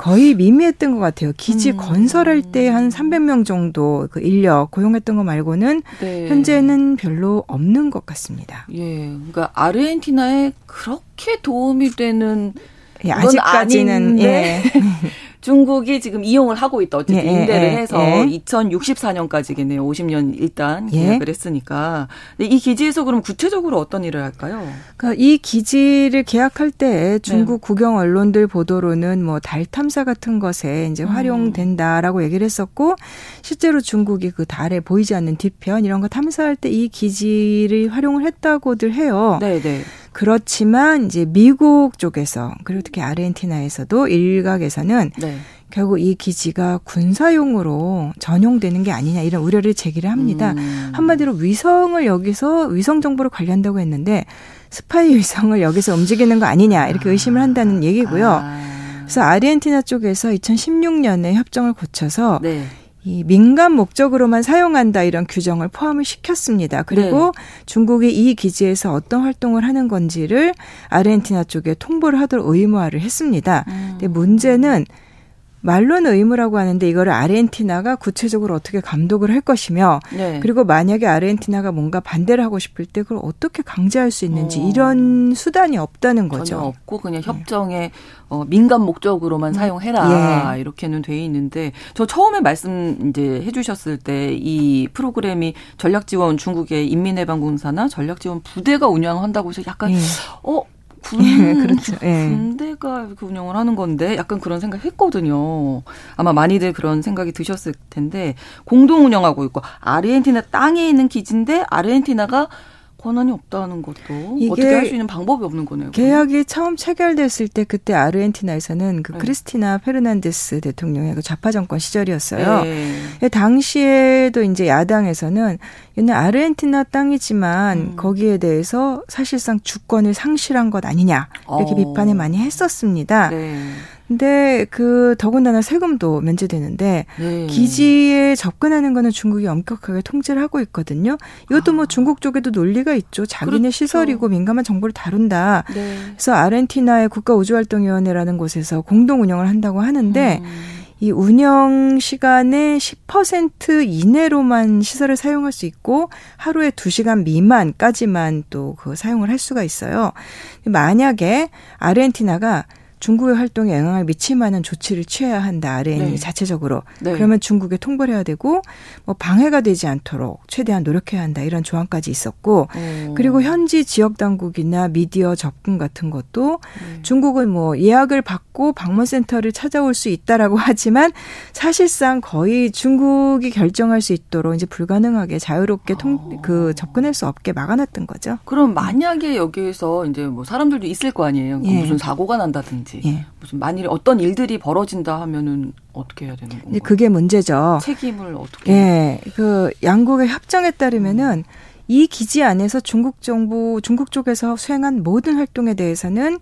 S6: 거의 미미했던 것 같아요. 기지
S1: 음.
S6: 건설할 때 한 300명 정도 그 인력 고용했던 거 말고는
S1: 네.
S6: 현재는 별로 없는 것 같습니다.
S1: 예. 그러니까 아르헨티나에 그렇게 도움이 되는
S6: 예, 아직까지는
S1: 아닌데
S6: 예.
S1: 중국이 지금 이용을 하고 있다. 어쨌든
S6: 예, 예,
S1: 임대를
S6: 예,
S1: 해서
S6: 예.
S1: 2064년까지겠네요. 50년 일단
S6: 예.
S1: 계약을 했으니까. 근데 이 기지에서 그럼 구체적으로 어떤 일을 할까요?
S6: 그러니까 이 기지를 계약할 때
S1: 네.
S6: 중국 국영 언론들 보도로는 뭐 달 탐사 같은 것에 이제
S1: 음.
S6: 활용된다라고 얘기를 했었고 실제로 중국이 그 달에 보이지 않는 뒤편 이런 거 탐사할 때 이 기지를 활용을 했다고들 해요.
S1: 네, 네.
S6: 그렇지만 이제 미국 쪽에서 그리고 특히 아르헨티나에서도 일각에서는
S1: 네.
S6: 결국 이 기지가 군사용으로 전용되는 게 아니냐 이런 우려를 제기를 합니다.
S1: 음.
S6: 한마디로 위성을 여기서 위성 정보를 관리한다고 했는데 스파이 위성을 여기서 움직이는 거 아니냐 이렇게 의심을 한다는 얘기고요.
S1: 아.
S6: 그래서 아르헨티나 쪽에서 2016년에 협정을 고쳐서
S1: 네.
S6: 이 민간 목적으로만 사용한다 이런 규정을 포함을 시켰습니다. 그리고 중국이 이 기지에서 어떤 활동을 하는 건지를 아르헨티나 쪽에 통보를 하도록 의무화를 했습니다.
S1: 음.
S6: 근데 문제는 말로는 의무라고 하는데 이거를 아르헨티나가 구체적으로 어떻게 감독을 할 것이며
S1: 네.
S6: 그리고 만약에 아르헨티나가 뭔가 반대를 하고 싶을 때 그걸 어떻게 강제할 수 있는지
S1: 어.
S6: 이런 수단이 없다는 거죠.
S1: 전혀 없고 그냥 협정에 어, 민간 목적으로만 사용해라 이렇게는 돼 있는데 저 처음에 말씀 이제 해주셨을 때 이 프로그램이 전략지원 중국의 인민해방군사나 전략지원 부대가 운영한다고 해서 약간
S6: 예.
S1: 어 군,
S6: 그렇죠. 예.
S1: 군대가 이렇게 운영을 하는 건데 약간 그런 생각 했거든요. 아마 많이들 그런 생각이 드셨을 텐데 공동 운영하고 있고 아르헨티나 땅에 있는 기지인데 아르헨티나가 권한이 없다는 것도 어떻게 할 수 있는 방법이 없는 거네요. 그러면.
S6: 계약이 처음 체결됐을 때 그때 아르헨티나에서는 그
S1: 네.
S6: 크리스티나 페르난데스 대통령의 그 좌파 정권 시절이었어요.
S1: 네.
S6: 예, 당시에도 이제 야당에서는 얘는 아르헨티나 땅이지만
S1: 음.
S6: 거기에 대해서 사실상 주권을 상실한 것 아니냐 이렇게
S1: 어.
S6: 비판을 많이 했었습니다.
S1: 네.
S6: 근데 그 더군다나 세금도 면제되는데
S1: 네.
S6: 기지에 접근하는 거는 중국이 엄격하게 통제를 하고 있거든요. 이것도 뭐 중국 쪽에도 논리가 있죠. 자기네
S1: 아. 그렇죠.
S6: 시설이고 민감한 정보를 다룬다.
S1: 네.
S6: 그래서 아르헨티나의 국가 우주활동위원회라는 곳에서 공동 운영을 한다고 하는데
S1: 음.
S6: 이 운영 시간의 10% 이내로만 시설을 사용할 수 있고 하루에 2시간 미만까지만 또 그 사용을 할 수가 있어요. 만약에 아르헨티나가 중국의 활동에 영향을 미칠 만한 조치를 취해야 한다. 아르헨이
S1: 네.
S6: 자체적으로.
S1: 네.
S6: 그러면 중국에 통보를 해야 되고 뭐 방해가 되지 않도록 최대한 노력해야 한다. 이런 조항까지 있었고
S1: 어.
S6: 그리고 현지 지역 당국이나 미디어 접근 같은 것도
S1: 네.
S6: 중국은 뭐 예약을 받고 방문 센터를 찾아올 수 있다라고 하지만 사실상 거의 중국이 결정할 수 있도록 이제 불가능하게 자유롭게 통,
S1: 아.
S6: 그 접근할 수 없게 막아놨던 거죠.
S1: 그럼 만약에 여기에서 이제 뭐 사람들도 있을 거 아니에요.
S6: 예.
S1: 무슨 사고가 난다든지
S6: 예.
S1: 무슨 만일에 어떤 일들이 벌어진다 하면은 어떻게 해야 되는 건가요?
S6: 그게 문제죠.
S1: 책임을 어떻게?
S6: 예, 그 양국의 협정에 따르면은 이 기지 안에서 중국 정부, 중국 쪽에서 수행한 모든 활동에 대해서는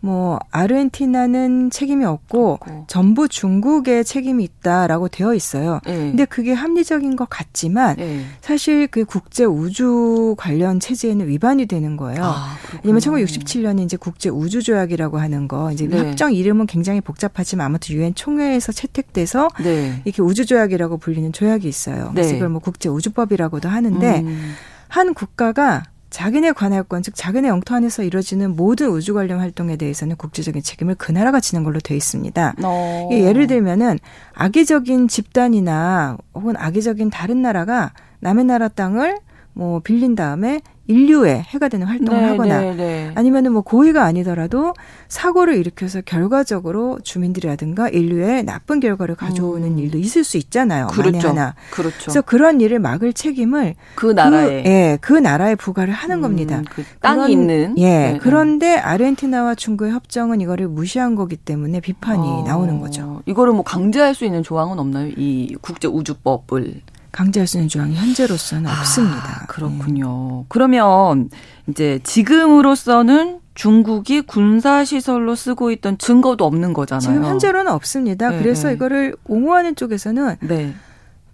S6: 뭐 아르헨티나는 책임이 없고 없고. 전부 중국의 책임이 있다라고 되어 있어요. 네. 근데 그게 합리적인 것 같지만 네. 사실 그 국제 우주 관련 체제에는 위반이 되는 거예요. 아, 왜냐면 1967년에 이제 국제 우주 조약이라고 하는 거 이제 네. 협정 이름은 굉장히 복잡하지만 아무튼 유엔 총회에서 채택돼서 네. 이렇게 우주 조약이라고 불리는 조약이 있어요. 그래서 네. 이걸 뭐 국제 우주법이라고도 하는데 음. 한 국가가 자기네 관할권, 즉 자기네 영토 안에서 이루어지는 모든 우주 관련 활동에 대해서는 국제적인 책임을 그 나라가 지는 걸로 되어 있습니다. 어. 예를 들면은 악의적인 집단이나 혹은 악의적인 다른 나라가 남의 나라 땅을 뭐 빌린 다음에 인류에 해가 되는 활동을 네, 하거나 네, 네. 아니면은 뭐 고의가 아니더라도 사고를 일으켜서 결과적으로 주민들이라든가 인류에 나쁜 결과를 가져오는 음. 일도 있을 수 있잖아요. 그렇죠. 하나. 그렇죠. 그래서 그런 일을 막을 책임을
S1: 그 나라에
S6: 그, 예, 그 나라에 부과를 하는 음, 겁니다.
S1: 그 땅이 그런, 있는
S6: 예. 네, 네. 그런데 아르헨티나와 중국의 협정은 이거를 무시한 거기 때문에 비판이 어, 나오는 거죠.
S1: 이거를 뭐 강제할 수 있는 조항은 없나요? 이 국제 우주법을
S6: 강제할 수 있는 조항이 현재로서는 아, 없습니다.
S1: 그렇군요. 네. 그러면 이제 지금으로서는 중국이 군사 시설로 쓰고 있던 증거도 없는 거잖아요.
S6: 지금 현재로는 없습니다. 네, 그래서 네. 이거를 옹호하는 쪽에서는 네.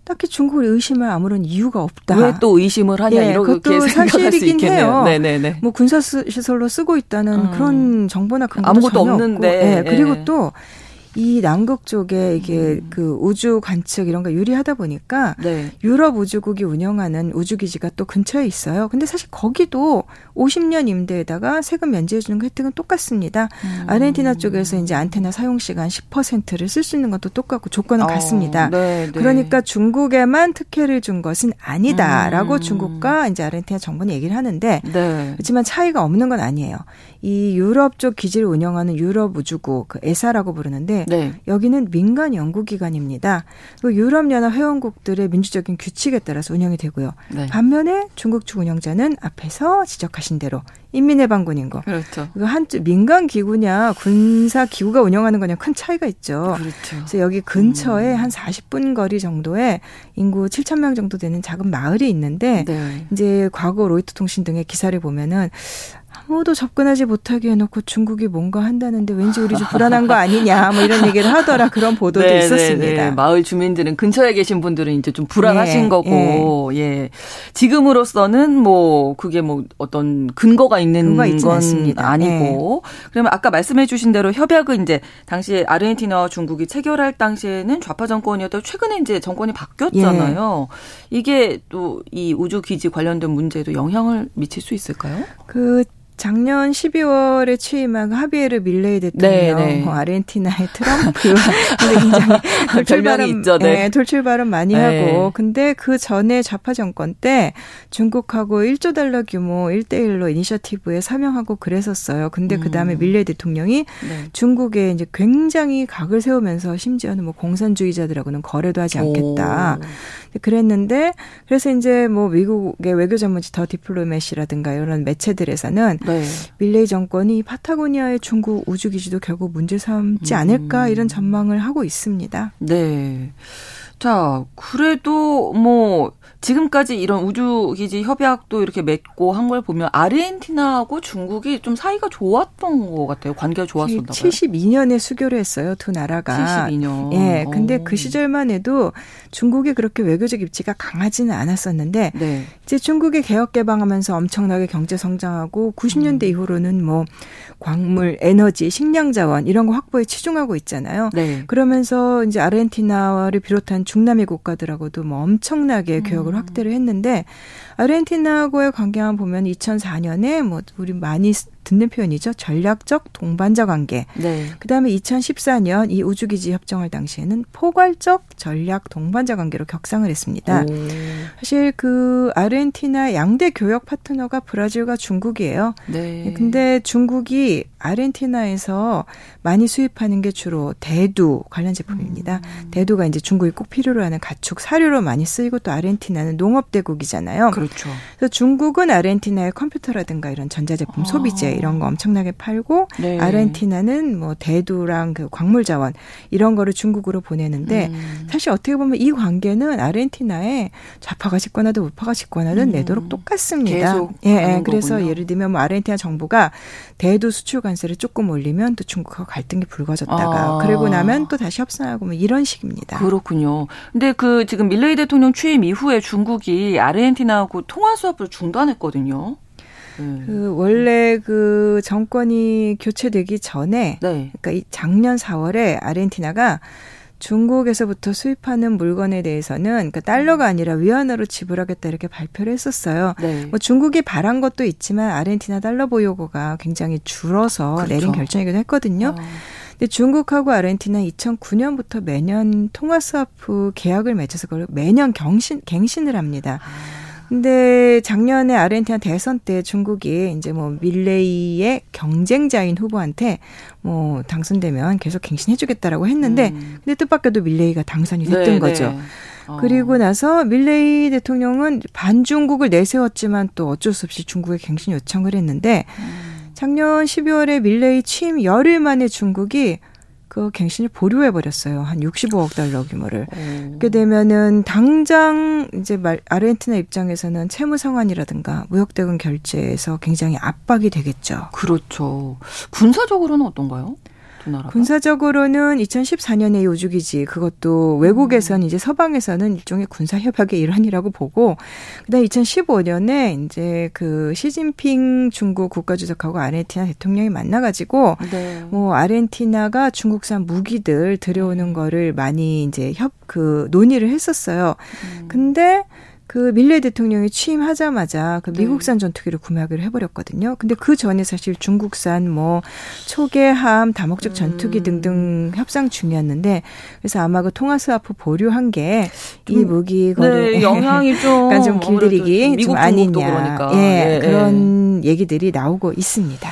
S6: 딱히 중국을 의심할 아무런 이유가 없다.
S1: 왜 또 의심을 하냐 예, 이렇게 사실이긴 해요.
S6: 네네네. 뭐 군사 시설로 쓰고 있다는 음. 그런 정보나 근거도 아무것도 없는데. 예, 그리고 예. 또 이 남극 쪽에 이게 음. 그 우주 관측 이런 거 유리하다 보니까 네. 유럽 우주국이 운영하는 우주기지가 또 근처에 있어요. 근데 사실 거기도 50년 임대에다가 세금 면제해 주는 혜택은 똑같습니다. 음. 아르헨티나 쪽에서 이제 안테나 사용 시간 10%를 쓸 수 있는 것도 똑같고 조건은 어, 같습니다. 네, 네. 그러니까 중국에만 특혜를 준 것은 아니다라고 음. 중국과 이제 아르헨티나 정부는 얘기를 하는데 네. 그렇지만 차이가 없는 건 아니에요. 이 유럽 쪽 기지를 운영하는 유럽 우주국 그 에사라고 부르는데 네. 여기는 민간 연구기관입니다. 그 유럽연합 회원국들의 민주적인 규칙에 따라서 운영이 되고요. 네. 반면에 중국 측 운영자는 앞에서 지적하신 대로 인민해방군인 거. 그렇죠. 이거 한 민간 기구냐 군사 기구가 운영하는 거냐 큰 차이가 있죠. 그렇죠. 그래서 여기 근처에 음. 한 40분 거리 정도에 인구 7천 명 정도 되는 작은 마을이 있는데 네. 이제 과거 로이터 통신 등의 기사를 보면은 아무도 접근하지 못하게 해놓고 중국이 뭔가 한다는데 왠지 우리 좀 불안한 거 아니냐 뭐 이런 얘기를 하더라 그런 보도도 네, 있었습니다. 네, 네.
S1: 마을 주민들은 근처에 계신 분들은 이제 좀 불안하신 네, 거고 예. 예. 지금으로서는 뭐 그게 뭐 어떤 근거가 있는 건 않습니다. 아니고 예. 그러면 아까 말씀해주신 대로 협약은 이제 당시에 아르헨티나와 중국이 체결할 당시에는 좌파 정권이었다 최근에 이제 정권이 바뀌었잖아요. 예. 이게 또 이 우주 기지 관련된 문제에도 영향을 미칠 수 있을까요?
S6: 그 작년 12월에 취임한 하비에르 밀레이 대통령, 네, 네. 아르헨티나의 트럼프, 굉장히 돌출 발언, 있죠, 네. 네, 돌출 발언 많이 네. 하고, 근데 그 전에 좌파 정권 때 중국하고 1조 달러 규모 1대1로 이니셔티브에 사명하고 그랬었어요. 근데 그 다음에 음. 밀레이 대통령이 네. 중국에 이제 굉장히 각을 세우면서 심지어는 뭐 공산주의자들하고는 거래도 하지 않겠다. 오. 그랬는데, 그래서 이제 뭐 미국의 외교 전문지 더 디플로메시라든가 이런 매체들에서는 네. 밀레이 정권이 파타고니아의 중국 우주 기지도 결국 문제 삼지 음. 않을까 이런 전망을 하고 있습니다.
S1: 네. 자, 그래도 뭐 지금까지 이런 우주기지 협약도 이렇게 맺고 한 걸 보면 아르헨티나하고 중국이 좀 사이가 좋았던 것 같아요. 관계가 좋았었나 봐요.
S6: 72년에 수교를 했어요. 두 나라가.
S1: 72년.
S6: 예. 근데 오. 그 시절만 해도 중국이 그렇게 외교적 입지가 강하지는 않았었는데 네. 이제 중국이 개혁 개방하면서 엄청나게 경제 성장하고 90년대 음. 이후로는 뭐 광물, 에너지, 식량 자원 이런 거 확보에 치중하고 있잖아요. 네. 그러면서 이제 아르헨티나를 비롯한 중남미 국가들하고도 뭐 엄청나게 개혁을 음. 확대를 했는데 아르헨티나하고의 관계만 보면 2004년에 뭐 우리 많이 듣는 표현이죠. 전략적 동반자 관계. 네. 그다음에 2014년 이 우주기지 협정을 당시에는 포괄적 전략 동반자 관계로 격상을 했습니다. 오. 사실 그 아르헨티나 양대 교역 파트너가 브라질과 중국이에요. 네. 근데 중국이 아르헨티나에서 많이 수입하는 게 주로 대두 관련 제품입니다. 음. 대두가 이제 중국이 꼭 필요로 하는 가축 사료로 많이 쓰이고 또 아르헨티나는 농업 대국이잖아요. 그렇죠. 그래서 중국은 아르헨티나의 컴퓨터라든가 이런 전자제품 아. 소비재 이런 거 엄청나게 팔고 네. 아르헨티나는 뭐 대두랑 그 광물 자원 이런 거를 중국으로 보내는데 음. 사실 어떻게 보면 이 관계는 아르헨티나에 좌파가 집권하든 우파가 집권하든 음. 내도록 똑같습니다. 예, 예. 그래서 거군요. 예를 들면 뭐 아르헨티나 정부가 대두 수출 관세를 조금 올리면 또 중국하고 갈등이 불거졌다가 아. 그리고 나면 또 다시 협상하고 뭐 이런 식입니다.
S1: 그렇군요. 근데 그 지금 밀레이 대통령 취임 이후에 중국이 아르헨티나하고 통화 수업을 중단했거든요.
S6: 네. 그 원래 그 정권이 교체되기 전에 네. 그러니까 이 작년 4월에 아르헨티나가 중국에서부터 수입하는 물건에 대해서는 그러니까 달러가 아니라 위안으로 지불하겠다 이렇게 발표를 했었어요. 네. 뭐 중국이 바란 것도 있지만 아르헨티나 달러 보유고가 굉장히 줄어서 그렇죠. 내린 결정이기도 했거든요. 어. 근데 중국하고 아르헨티나 2009년부터 매년 통화 스와프 계약을 맺어서 그걸 매년 경신 갱신을 합니다. 아. 근데 작년에 아르헨티나 대선 때 중국이 이제 뭐 밀레이의 경쟁자인 후보한테 뭐 당선되면 계속 갱신해주겠다라고 했는데 음. 근데 뜻밖에도 밀레이가 당선이 됐던 네, 거죠. 네. 어. 그리고 나서 밀레이 대통령은 반중국을 내세웠지만 또 어쩔 수 없이 중국에 갱신 요청을 했는데 음. 작년 12월에 밀레이 취임 열흘 만에 중국이 그 갱신을 보류해 버렸어요. 한 65억 달러 규모를. 오. 그렇게 되면은 당장 이제 말 아르헨티나 입장에서는 채무 상환이라든가 무역 대금 결제에서 굉장히 압박이 되겠죠.
S1: 그렇죠. 군사적으로는 어떤가요?
S6: 나라가? 군사적으로는 2014년에 요주기지 그것도 외국에선 음. 이제 서방에서는 일종의 군사 협약의 일환이라고 보고 그다음 2015년에 이제 그 시진핑 중국 국가주석하고 아르헨티나 대통령이 만나가지고 네. 뭐 아르헨티나가 중국산 무기들 들여오는 음. 거를 많이 이제 협 그 논의를 했었어요. 음. 근데 그 밀레 대통령이 취임하자마자 그 네. 미국산 전투기를 구매하기로 해버렸거든요. 근데 그 전에 사실 중국산 뭐 초계함, 다목적 음. 전투기 음. 등등 협상 중이었는데 그래서 아마 그 통화스와프 보류한 게 이 무기
S1: 거래 네, 영향이 좀,
S6: 그러니까 좀 길들이기 좀 아니냐. 그러니까. 예, 예, 그런 예. 얘기들이 나오고 있습니다.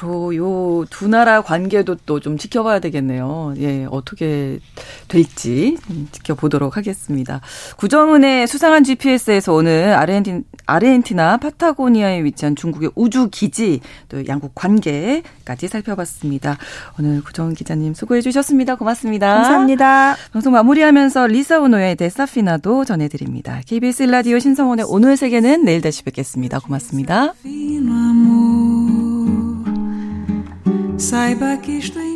S1: 앞으로 요두 나라 관계도 또 좀 지켜봐야 되겠네요. 예, 어떻게 될지 지켜보도록 하겠습니다. 구정은의 수상한 GPS에서 오늘 아르헨티, 아르헨티나 파타고니아에 위치한 중국의 우주 기지 또 양국 관계까지 살펴봤습니다. 오늘 구정은 기자님 수고해 주셨습니다. 고맙습니다.
S6: 감사합니다.
S1: 방송 마무리하면서 리사 오노의 데사피나도 전해드립니다. KBS 라디오 신성원의 오늘 세계는 내일 다시 뵙겠습니다. 고맙습니다. Saiba que isto é